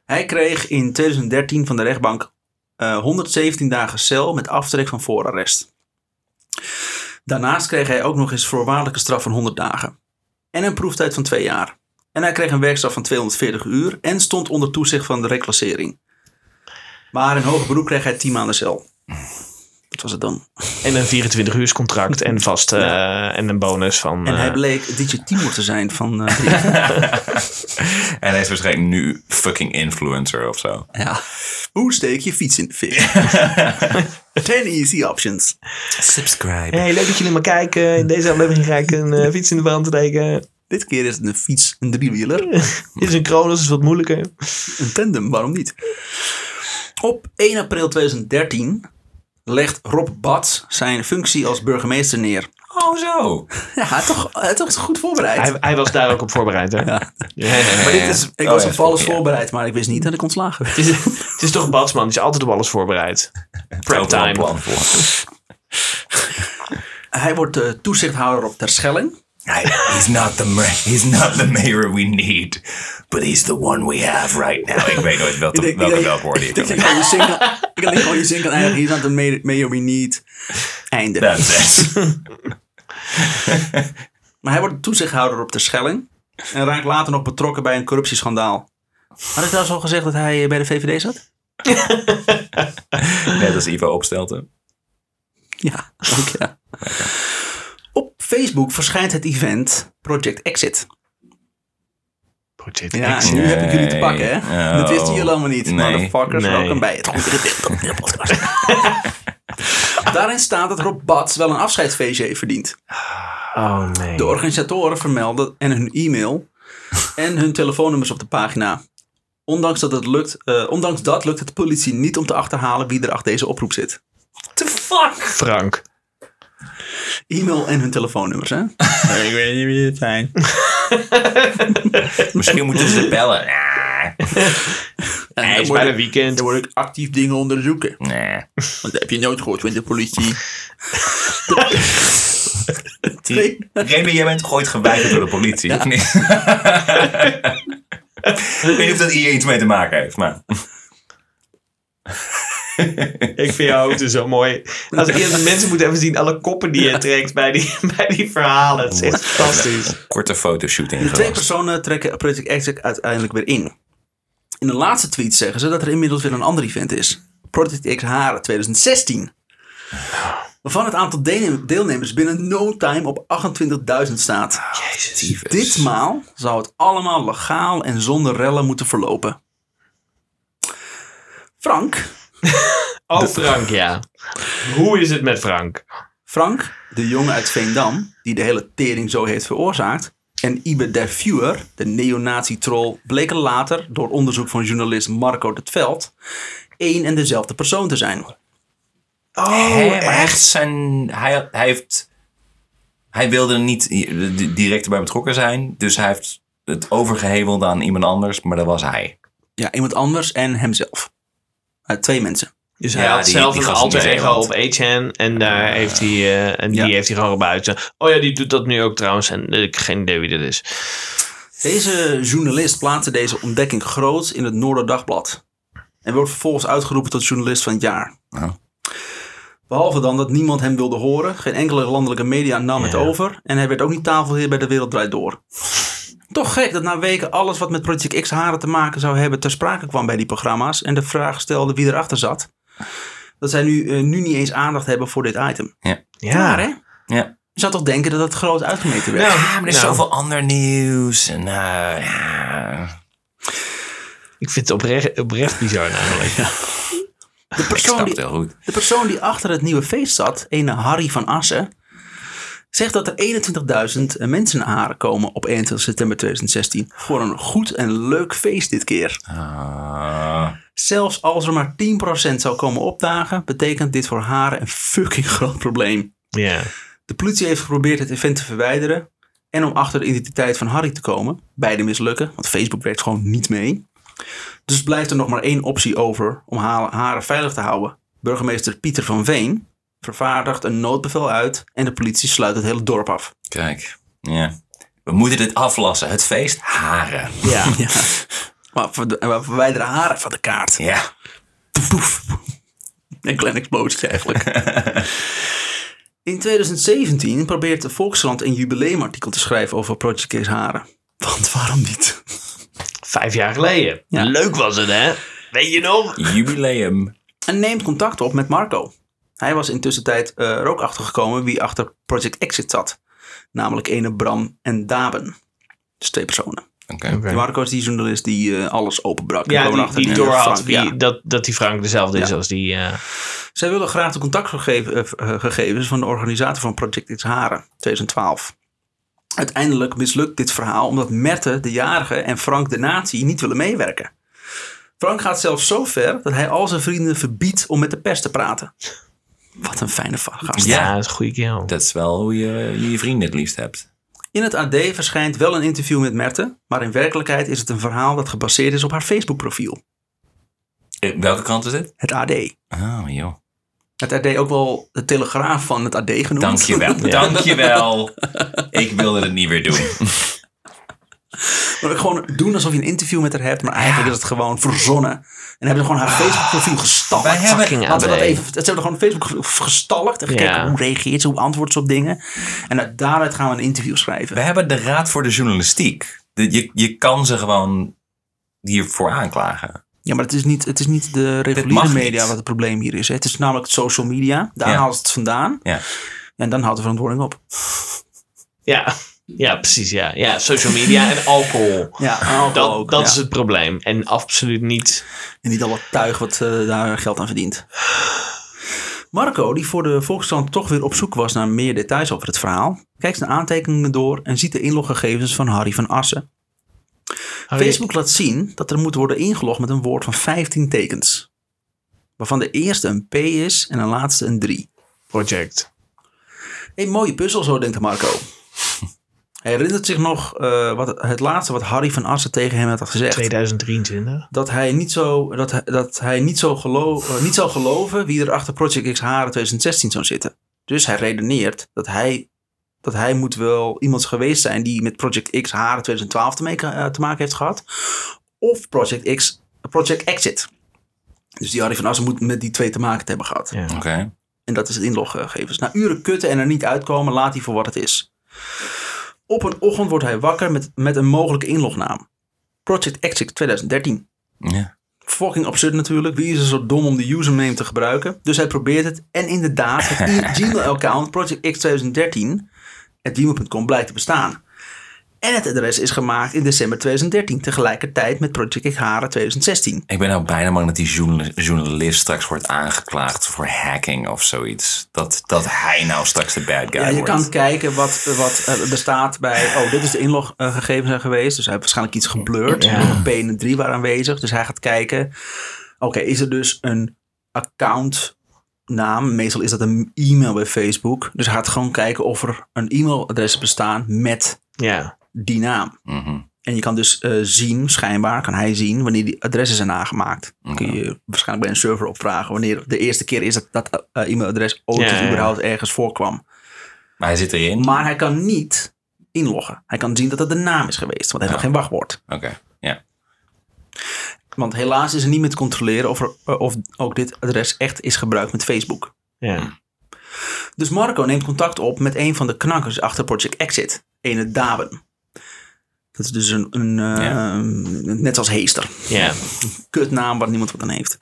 Hij kreeg in 2013 van de rechtbank eh, 117 dagen cel met aftrek van voorarrest. Daarnaast kreeg hij ook nog eens voorwaardelijke straf van 100 dagen. En een proeftijd van 2 jaar. En hij kreeg een werkstraf van 240 uur en stond onder toezicht van de reclassering. Maar in hoger beroep kreeg hij 10 maanden cel. Was het dan. En een 24 uur contract en vast eh, en een bonus van... En hij eh, bleek DJ Timur te zijn van... eh, En hij is waarschijnlijk nu fucking influencer of zo. ja. Hoe steek je fiets in de fik? 10 easy options. Subscribe. Hey, leuk dat jullie maar kijken. In deze aflevering ga ik een eh, fiets in de brand steken. Dit keer is het een fiets, een driewieler. Dit is een Kronos, is wat moeilijker. Een tandem, waarom niet? Op 1 april 2013 legt Rob Bats zijn functie als burgemeester neer. Oh zo. Ja, toch, eh, toch goed voorbereid. Hij, hij was daar ook op voorbereid, hè? Ja. Maar dit is, ik oh, was ja, op alles ja. voorbereid, maar ik wist niet dat ik ontslagen werd. Het, is, het is toch Batsman, die is altijd op alles voorbereid. Prep time. plan voor. Hij wordt de toezichthouder op Terschelling. Hij- He's not, the ma- he's not the mayor we need, but he's the one we have right now. Ik weet nooit welke, welke welke die Ik denk je zin kan, ik denk gewoon je zin kan eindigen. He's not the mayor, mayor we need. Einde. That's it. Maar hij wordt de toezichthouder op Terschelling. En raakt later nog betrokken bij een corruptieschandaal. Had ik trouwens al gezegd dat hij eh, bij de VVD zat? Net als Ivo Opstelten. Ja, ook ja. Op Facebook verschijnt het event Project Exit. Project Ja, Exit. nu heb ik jullie te pakken, hè? Nee. Dat wisten jullie allemaal niet. Nee. Motherfuckers, Nee. welkom bij het Goede Gedeelte podcast. Daarin staat dat Rob Bats wel een afscheidsfeestje heeft verdiend. Oh nee. De organisatoren vermelden en hun e-mail en hun telefoonnummers op de pagina. Ondanks dat, het lukt, eh, ondanks dat lukt het politie niet om te achterhalen wie er achter deze oproep zit. The fuck? Frank. E-mail en hun telefoonnummers, hè? ik weet niet wie het zijn. Misschien moeten ze bellen. Hij is bijna weekend. Dan word ik actief dingen onderzoeken. Nah. Want dat heb je nooit gehoord van de politie. Remy, jij bent ooit geweigerd door de politie, of niet? ik weet niet of dat hier iets mee te maken heeft, maar... Ik vind jouw hoofd zo mooi. Als eerst, mensen moeten even zien alle koppen die je trekt bij die, bij die verhalen. Het is echt fantastisch. Korte fotoshoot De twee personen trekken Project X uiteindelijk weer in. In de laatste tweet zeggen ze dat er inmiddels weer een ander event is. Project X Haren 2016. Waarvan het aantal deel- deelnemers binnen no time op 28.000 staat. Jezus. Ditmaal zou het allemaal legaal en zonder rellen moeten verlopen. Frank, Oh, Frank, ja. Hoe is het met Frank? Frank, de jongen uit Veendam, die de hele tering zo heeft veroorzaakt, en Ibe der Viewer, de neonazi-troll, bleken later door onderzoek van journalist Marco het Veld één en dezelfde persoon te zijn. Oh, hij heeft zijn. Hij, hij heeft. Hij wilde niet di- direct erbij betrokken zijn. Dus hij heeft het overgeheveld aan iemand anders. Maar dat was hij. Ja, iemand anders en hemzelf. Eh, twee mensen. Dus hij Ja, had die- zelf die een alter ego op HN en daar heeft hij, eh, en die heeft hij gewoon gebuiten. Oh ja, die doet dat nu ook trouwens en ik heb geen idee wie dat is. Deze journalist plaatste deze ontdekking groot in het Noorderdagblad. En wordt vervolgens uitgeroepen tot journalist van het jaar. Oh. Behalve dan dat niemand hem wilde horen. Geen enkele landelijke media nam het over. En hij werd ook niet tafelheer bij De Wereld Draait Door. Toch gek dat na weken alles wat met Project X haren te maken zou hebben ter sprake kwam bij die programma's. En de vraag stelde wie erachter zat. Dat zij nu, eh, nu niet eens aandacht hebben voor dit item. Ja. Raar hè? Ja. Je zou toch denken dat het groot uitgemeten werd. Nou, Ja, maar er is nou, zoveel ander nieuws. En, eh, ja. Ik vind het oprecht, oprecht bizar namelijk. de, Ik persoon snap die, het heel goed. de persoon die achter het nieuwe feest zat, ene Harry van Assen, zegt dat er 21.000 mensen naar Haren komen op 21 september 2016. Voor een goed en leuk feest dit keer. Ah. Zelfs als er maar 10% zou komen opdagen, betekent dit voor Haren een fucking groot probleem. Ja. De politie heeft geprobeerd het event te verwijderen en om achter de identiteit van Harry te komen. Beide mislukken, want Facebook werkt gewoon niet mee. Dus blijft er nog maar één optie over om Ha- Haren veilig te houden. Burgemeester Pieter van Veen vervaardigt een noodbevel uit en de politie sluit het hele dorp af. Kijk. Ja. We moeten dit aflassen. Het feest haren. Ja. Ja. Maar we verwijderen Haren van de kaart. Ja. Poef, poef. Een klein explosie eigenlijk. In 2017 probeert de Volkskrant een jubileumartikel te schrijven over Project Case Haren. Want waarom niet? Vijf jaar geleden. Ja. Leuk was het, hè? Weet je nog? Jubileum. En neemt contact op met Marco. Hij was intussen tijd eh, er ook achter gekomen wie achter Project Exit zat. Namelijk ene Bram en Daben. Dus twee personen. Oké. Die Marco is die journalist die eh, alles openbrak. Ja, En die, achter die ja. dat, dat die Frank dezelfde is Ja. als die... eh, Zij willen graag de contactgegevens van de organisator van Project X Haren 2012. Uiteindelijk mislukt dit verhaal omdat Merte, de jarige, en Frank de nazi niet willen meewerken. Frank gaat zelfs zo ver dat hij al zijn vrienden verbiedt om met de pers te praten. Wat een fijne gast. Ja. dat is een goede kerel. Dat is wel hoe je je, vrienden het liefst hebt. In het AD verschijnt wel een interview met Merte, maar in werkelijkheid is het een verhaal dat gebaseerd is op haar Facebook-profiel. Eh, Welke krant is dit? Het AD. Oh, joh. Het AD ook wel de telegraaf van het AD genoemd. Dankjewel. Dankjewel. Ik wilde het niet weer doen. Maar gewoon doen alsof je een interview met haar hebt, maar eigenlijk is het gewoon verzonnen. En hebben ze gewoon haar Facebook-profiel gestalkt. Wij hebben- Laten we dat even. Ze hebben gewoon Facebook gestalkt en gekeken Ja. hoe reageert ze, hoe antwoordt ze op dingen. En uit daaruit gaan we een interview schrijven. We hebben de Raad voor de Journalistiek. De- je, je kan ze gewoon hiervoor aanklagen. Ja, maar het is niet, het is niet de reguliere niet. media wat het probleem hier is. hè. Het is namelijk het social media. Daar Ja. haalt het vandaan. Ja. En dan houdt de verantwoording op. Ja. Ja, precies. Ja. ja, social media en alcohol. Ja, Dat, dat is het probleem. En absoluut niet... En niet al wat tuig wat eh, daar geld aan verdient. Marco, die voor de Volkskrant toch weer op zoek was naar meer details over het verhaal, kijkt zijn aantekeningen door en ziet de inloggegevens van Harry van Assen. Facebook laat zien dat er moet worden ingelogd met een woord van 15 tekens. Waarvan de eerste een P is en de laatste een 3. Project. Een mooie puzzel, zo denkt Marco. Hij herinnert zich nog eh, wat, het laatste wat Harry van Assen tegen hem had gezegd. 2023. dat hij niet zo, dat, hij- dat hij niet, zo gelo eh, niet zou geloven wie er achter Project X Haren 2016 zou zitten. Dus hij redeneert dat hij, dat hij moet wel iemand geweest zijn die met Project X Haren 2012 te, maken- eh, te maken heeft gehad. Of Project X, Project Exit. Dus die Harry van Assen moet met die twee te maken hebben gehad. Ja. Oké. En dat is het inloggegevens. Na uren kutten en er niet uitkomen, laat hij voor wat het is. Op een ochtend wordt hij wakker met, met een mogelijke inlognaam. Project Exit 2013. Ja. Fucking absurd natuurlijk. Wie is er zo dom om de username te gebruiken? Dus hij probeert het. En inderdaad, het Gmail-account Project X 2013 gmail.com blijkt te bestaan. En het adres is gemaakt in december 2013, tegelijkertijd met Project Haren 2016. Ik ben nou bijna bang dat die journal- journalist straks wordt aangeklaagd voor hacking of zoiets. Dat, dat hij nou straks de bad guy Ja, je wordt. kan kijken wat, wat eh, er staat bij. Oh, dit is de inloggegevens zijn geweest. Dus hij heeft waarschijnlijk iets geblurred. Ja. P en een 3 waren aanwezig. Dus hij gaat kijken. Oké, is er dus een accountnaam? Meestal is dat een e-mail bij Facebook. Dus hij gaat gewoon kijken of er een e-mailadres bestaan met Ja. Die naam. Mhm. En je kan dus eh, zien, schijnbaar kan hij zien, wanneer die adressen zijn aangemaakt. Dan kun je waarschijnlijk bij een server opvragen wanneer de eerste keer is dat dat eh, e-mailadres ooit Ja, ja. überhaupt ergens voorkwam. Maar hij zit erin. Maar hij kan niet inloggen. Hij kan zien dat het de naam is geweest, want hij heeft nog geen wachtwoord. Oké, ja. Want helaas is er niet meer te controleren of, er, eh, of ook dit adres echt is gebruikt met Facebook. Ja. Dus Marco neemt contact op met een van de knakkers achter Project Exit, ene Daben. Dat is dus een, een eh, net als Heester. Ja. Kutnaam waar niemand wat aan heeft.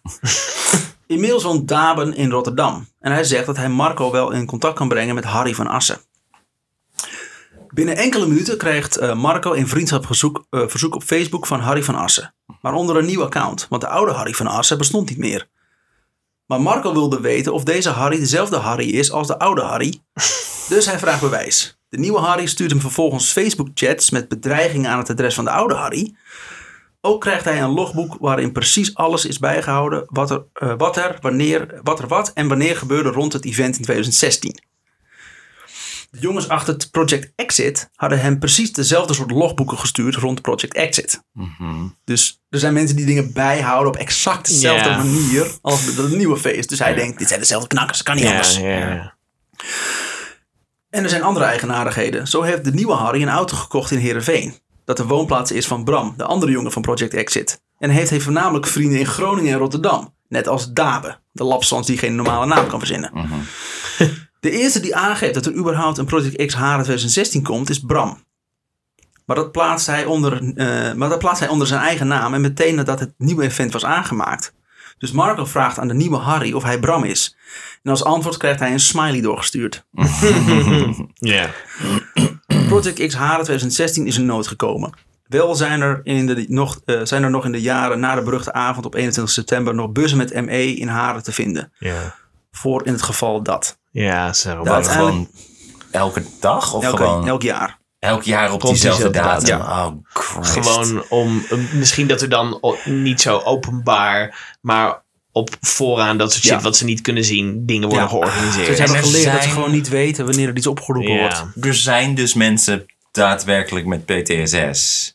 Inmiddels woont Daben in Rotterdam. En hij zegt dat hij Marco wel in contact kan brengen met Harry van Assen. Binnen enkele minuten krijgt eh, Marco een vriendschapsverzoek eh, verzoek op Facebook van Harry van Assen. Maar onder een nieuw account, want de oude Harry van Assen bestond niet meer. Maar Marco wilde weten of deze Harry dezelfde Harry is als de oude Harry. Dus hij vraagt bewijs. De nieuwe Harry stuurt hem vervolgens Facebook-chats met bedreigingen aan het adres van de oude Harry. Ook krijgt hij een logboek waarin precies alles is bijgehouden wat er, eh, wat er, wanneer, wat er wat en wanneer gebeurde rond het event in 2016. De jongens achter het Project Exit hadden hem precies dezelfde soort logboeken gestuurd rond Project Exit. Mhm. Dus er zijn mensen die dingen bijhouden op exact dezelfde manier als het nieuwe feest. Dus hij denkt, dit zijn dezelfde knakkers, kan niet Ja, anders. En er zijn andere eigenaardigheden. Zo heeft de nieuwe Harry een auto gekocht in Heerenveen. Dat de woonplaats is van Bram, de andere jongen van Project Exit. En heeft hij voornamelijk vrienden in Groningen en Rotterdam. Net als Dabe, de lapsans die geen normale naam kan verzinnen. Mhm. De eerste die aangeeft dat er überhaupt een Project X Haren 2016 komt, is Bram. Maar dat, plaatst hij onder, eh, maar dat plaatst hij onder zijn eigen naam en meteen nadat het nieuwe event was aangemaakt. Dus Marco vraagt aan de nieuwe Harry of hij Bram is. En als antwoord krijgt hij een smiley doorgestuurd. Ja. Project X Haren 2016 is een nood gekomen. Wel zijn er, in de, nog, eh, zijn er nog in de jaren na de beruchte avond op 21 september nog bussen met ME in Haren te vinden. Ja. Voor in het geval dat. Ja. Dat uiteindelijk- gewoon elke dag of Elke, gewoon elk jaar. Elk jaar op diezelfde datum? Oh, Christ. Gewoon om, um, misschien dat er dan niet zo openbaar, maar op vooraan dat soort shit Ja. wat ze niet kunnen zien, dingen worden Ja. georganiseerd. Ze hebben er geleerd dat ze gewoon niet weten wanneer er iets opgeroepen Ja. wordt. Er zijn dus mensen daadwerkelijk met PTSS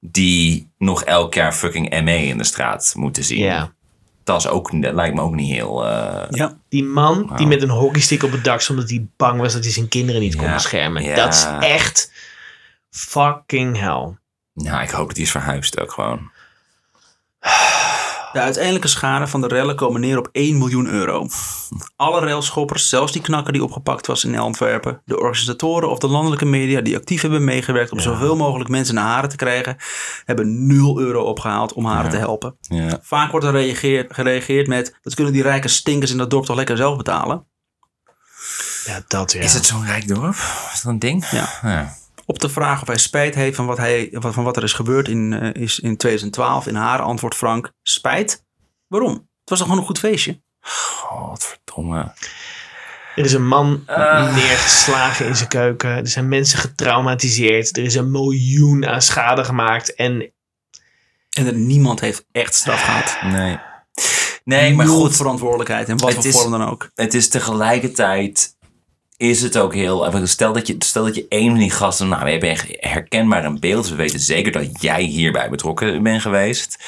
die nog elk jaar fucking ME in de straat moeten zien. Ja. Dat, is ook, dat lijkt me ook niet heel... eh, Ja. Die man die met een hockeystick op het dak stond omdat hij bang was dat hij zijn kinderen niet kon beschermen. Ja. Dat is echt fucking hell. Nou, ik hoop dat hij is verhuisd ook gewoon. De uiteindelijke schade van de rellen komen neer op 1 miljoen euro. Alle railschoppers, zelfs die knakker die opgepakt was in Antwerpen, de organisatoren of de landelijke media die actief hebben meegewerkt om zoveel mogelijk mensen naar Haren te krijgen, hebben 0 euro opgehaald om Haren Ja. te helpen. Ja. Vaak wordt er reageerd, gereageerd met, dat kunnen die rijke stinkers in dat dorp toch lekker zelf betalen. Ja, dat ja. Is het zo'n rijk dorp? Is dat een ding? Ja. Op de vraag of hij spijt heeft van wat, hij, van wat er is gebeurd in, eh, is in 2012 in Haren, antwoordt Frank, spijt? Waarom? Het was toch gewoon een goed feestje? Oh, wat verdomme. Er is een man Ah. neergeslagen in zijn keuken. Er zijn mensen getraumatiseerd. Er is een miljoen aan schade gemaakt. En En er niemand heeft echt straf gehad. Nee. Nee, maar goed. verantwoordelijkheid en wat voor vorm dan ook. het is tegelijkertijd is het ook heel. Stel dat je, stel dat je één van die gasten. Nou, we hebben herkenbaar een beeld. We weten zeker dat jij hierbij betrokken bent geweest.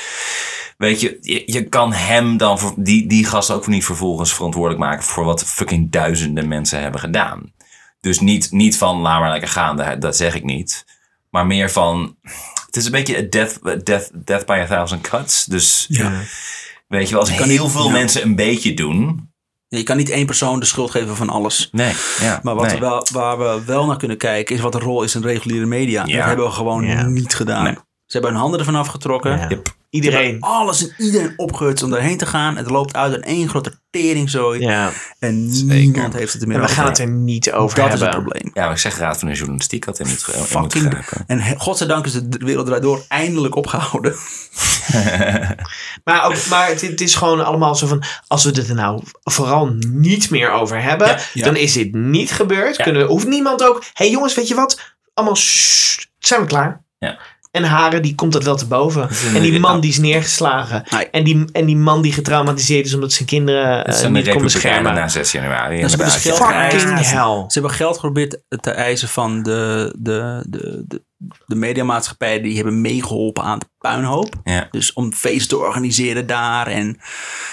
Weet je, je, je kan hem dan. voor- Die, die gast ook niet vervolgens verantwoordelijk maken. voor wat fucking duizenden mensen hebben gedaan. Dus niet, niet van laat maar lekker gaan, dat, dat zeg ik niet. Maar meer van. Het is een beetje a death, a death, death by a thousand cuts. Dus Ja. Weet je wel, als kan heel veel ja. mensen een beetje doen. Je kan niet één persoon de schuld geven van alles. Nee, ja. Maar wat nee. we wel, waar we wel naar kunnen kijken is wat de rol is in reguliere media. Ja. Dat hebben we gewoon Ja. niet gedaan. Nee. Ze hebben hun handen ervan afgetrokken. Ja. Yep. Iedereen. Alles en iedereen opgehutst om daarheen te gaan. Het loopt uit in één grote teringzooi. Ja. En Zeker. niemand heeft het er meer En we gaan het er niet over Dat is hebben. het probleem. Ja, maar ik zeg raad van de journalistiek had in moet Fucking. En he- godzijdank is de wereld draait door eindelijk opgehouden. Maar, ook, maar het, het is gewoon allemaal zo van... Als we het er nou vooral niet meer over hebben... Ja, ja. dan is dit niet gebeurd. Ja. Kunnen, hoeft niemand ook... Hé hey jongens, weet je wat? Allemaal... zijn we klaar. Ja. En Haren, die komt dat wel te boven. En die man die is neergeslagen. Nee. En, die, en die man die getraumatiseerd is omdat zijn kinderen niet kon Republikeinen beschermen. na 6 januari. Dat is dus. Fucking hell. Ze hebben geld geprobeerd te eisen van de, de, de, de, de mediamaatschappijen die hebben meegeholpen aan de puinhoop. Ja. Dus om feesten te organiseren daar. En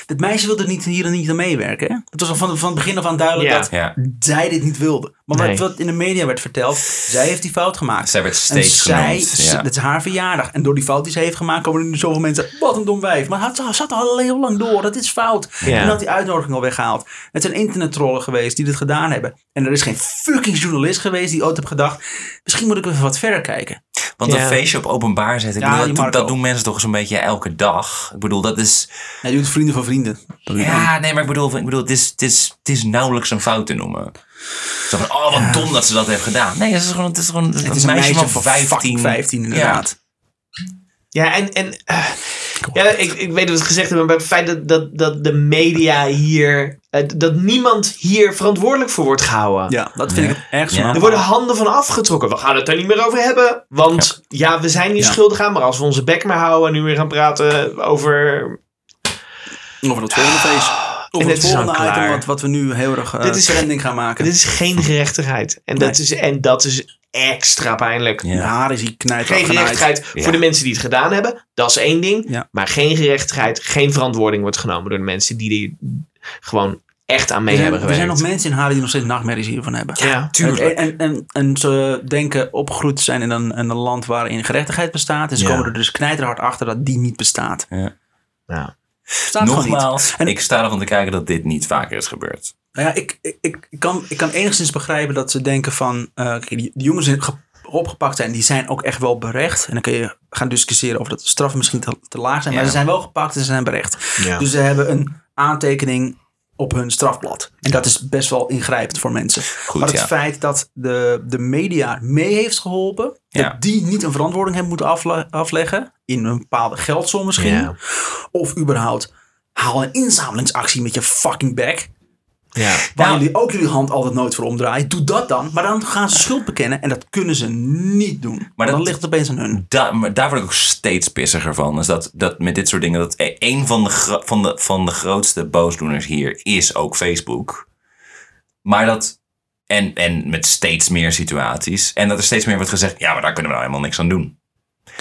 het meisje wilde niet, hier en niet aan meewerken. Hè? Het was al van, van het begin af aan duidelijk Ja. dat Ja. zij dit niet wilde. Maar Nee. wat, wat in de media werd verteld, zij heeft die fout gemaakt. Zij werd En steeds zij, genoemd. Ja. dat is haar verjaardag. En door die fout die ze heeft gemaakt, komen er nu zoveel mensen. Wat een dom wijf. Maar het zat al heel lang door. Dat is fout. Ja. En had die uitnodiging al weggehaald. Het zijn internettrollen geweest die dit gedaan hebben. En er is geen fucking journalist geweest die ooit heeft gedacht. Misschien moet ik even wat verder kijken. Want Ja. een feestje op openbaar zetten, Ja, bedoel, dat, dat doen mensen toch zo'n beetje elke dag. Ik bedoel, dat is... Ja, je doet vrienden van vrienden. Ja, nee, maar ik bedoel, ik bedoel het, is, het, is, het is nauwelijks een fout te noemen. Zo van, oh, wat dom dat ze dat heeft gedaan. Nee, het is gewoon, het is gewoon Het is een meisje van 15, 15. 15 inderdaad. Ja, en, en eh, ja, ik, ik weet dat we het gezegd hebben, maar het feit dat, dat, dat de media hier, eh, dat niemand hier verantwoordelijk voor wordt gehouden. Ja, dat vind ik het ergste. Ja. Er worden handen van afgetrokken. We gaan het er niet meer over hebben. Want ja, we zijn niet Ja. schuldig aan. Maar als we onze bek maar houden en nu weer gaan praten over... Over het volgende feest. En het volgende item wat, wat we nu heel erg uh, Dit is- trending gaan maken. Dit is geen gerechtigheid. En, dat, is, en dat is extra pijnlijk. Ja. De haar is hier knijt Geen gerechtigheid Ja. voor de mensen die het gedaan hebben. Dat is één ding. Ja. Maar geen gerechtigheid, geen verantwoording wordt genomen door de mensen die er gewoon echt aan mee zijn, hebben er zijn gewerkt. nog mensen in Haren die nog steeds nachtmerries hiervan hebben. Ja, tuurlijk. En, en, en, en ze denken opgegroeid te zijn in een, in een land waarin gerechtigheid bestaat. En ze Ja. komen er dus knijterhard achter dat die niet bestaat. ja. Niet. Nogmaals, En- ik sta ervan te kijken dat dit niet vaker is gebeurd. Nou ja, ik, ik, ik, kan, ik kan enigszins begrijpen dat ze denken van... eh, die, die jongens die ge- opgepakt zijn, die zijn ook echt wel berecht. En dan kun je gaan discussiëren of dat de straffen misschien te, te laag zijn. Maar ze zijn wel gepakt en ze zijn berecht. Ja. Dus ze hebben een aantekening op hun strafblad. En dat is best wel ingrijpend voor mensen. Goed, maar het ja. feit dat de, de media mee heeft geholpen... Ja. dat die niet een verantwoording hebben moeten afle- afleggen... in een bepaalde geldsom misschien... Ja. of überhaupt haal een inzamelingsactie met je fucking back... Ja. Waar Nou- jullie ook jullie hand altijd nooit voor omdraaien. Doe dat dan. Maar dan gaan ze schuld bekennen. En dat kunnen ze niet doen. Maar dan dat- ligt het opeens aan hun. Da maar daar word ik ook steeds pissiger van. Is dat, dat met dit soort dingen. Dat e- een van de, van, de, van de grootste boosdoeners hier is ook Facebook. Maar dat. En, en met steeds meer situaties. En dat er steeds meer wordt gezegd. Ja, maar daar kunnen we nou helemaal niks aan doen.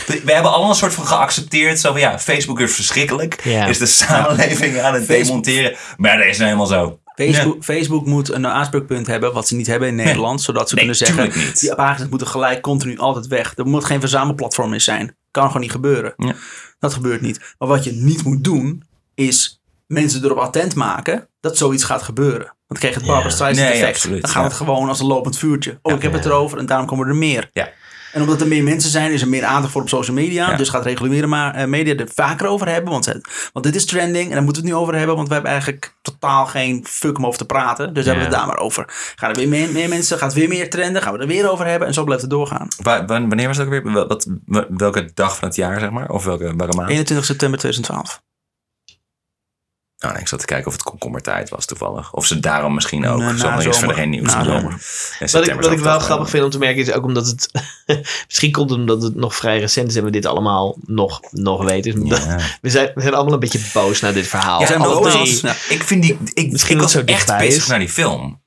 We we hebben allemaal een soort van geaccepteerd. Zo van ja, Facebook is verschrikkelijk. Ja. Is de samenleving aan het Facebook- demonteren. Maar dat is nou helemaal zo. Facebook, Facebook moet een aanspreekpunt hebben. Wat ze niet hebben in Nederland. Zodat ze Nee, kunnen zeggen. niet. Die pagina's moeten gelijk continu altijd weg. Er moet geen verzamelplatform meer zijn. Kan gewoon niet gebeuren. Ja. Dat gebeurt niet. Maar wat je niet moet doen. Is mensen erop attent maken. Dat zoiets gaat gebeuren. Want dan krijg je het Barbara Ja. Streisand Nee, effect. absoluut, dan gaat het gewoon als een lopend vuurtje. Oh, ik heb het erover. En daarom komen er meer. Ja. En omdat er meer mensen zijn, is er meer aandacht voor op social media. Ja. Dus gaat reguliere eh, media er vaker over hebben. Want, het- want dit is trending en daar moeten we het nu over hebben. Want we hebben eigenlijk totaal geen fuck om over te praten. Dus hebben we het daar maar over. Gaan er weer meer, meer mensen, gaat weer meer trenden. Gaan we er weer over hebben. En zo blijft het doorgaan. Wa- wa- wanneer was het ook weer? Wat, wa- welke dag van het jaar, zeg maar? Of welke, welke maand? 21 september 2012. Oh, nee, ik zat te kijken of het komkommertijd was toevallig. Of ze daarom misschien ook. Nee, na is zomer. verder geen nieuws. Zomer. In Wat ik, wat wel grappig vind om te merken is ook omdat het... misschien komt het omdat het nog vrij recent is en we dit allemaal nog, nog weten. Dus Ja. We, zijn, we zijn allemaal een beetje boos naar dit verhaal. Ja, zijn boos. Ja. Ik vind die. Ik, Misschien ik dat was zo echt dichtbij bezig is. naar die film.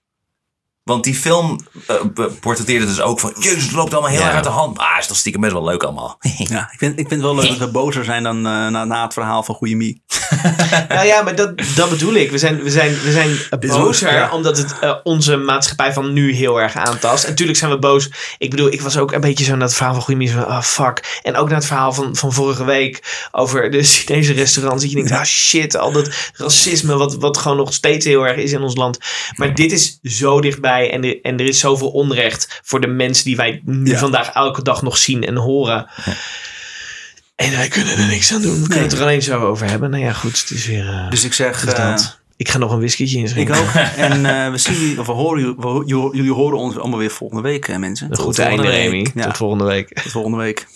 Want die film be- portretteerde dus ook van... Jezus, het loopt allemaal heel Ja. erg uit de hand. Maar is toch stiekem best wel leuk allemaal. Ja, ik vind, ik vind het wel leuk dat we bozer zijn dan eh, na, na het verhaal van Goeie Mie. Nou ja, maar dat, dat bedoel ik. We zijn, we zijn, we zijn bozer ja. omdat het eh, onze maatschappij van nu heel erg aantast. En natuurlijk zijn we boos. Ik bedoel, ik was ook een beetje zo naar het verhaal van Goeie van, ah fuck. En ook naar het verhaal van, van vorige week over de Chinese restaurants. Dat je denkt, ah shit, al dat racisme wat, wat gewoon nog steeds heel erg is in ons land. Maar dit is zo dichtbij en, er- en er is zoveel onrecht voor de mensen die wij nu Ja. vandaag elke dag nog zien en horen. En wij kunnen er niks aan doen. We kunnen het er alleen zo over hebben. Nou ja, goed, het is weer... eh, Dus ik zeg... dus eh. Ik ga nog een whiskytje ik inschenken. ook. En eh, we zien jullie, of we horen, jullie- we, jullie, jullie horen ons allemaal weer volgende week, mensen. Een goed volgende einde, week. Remy. Ja, Tot volgende week. tot volgende week.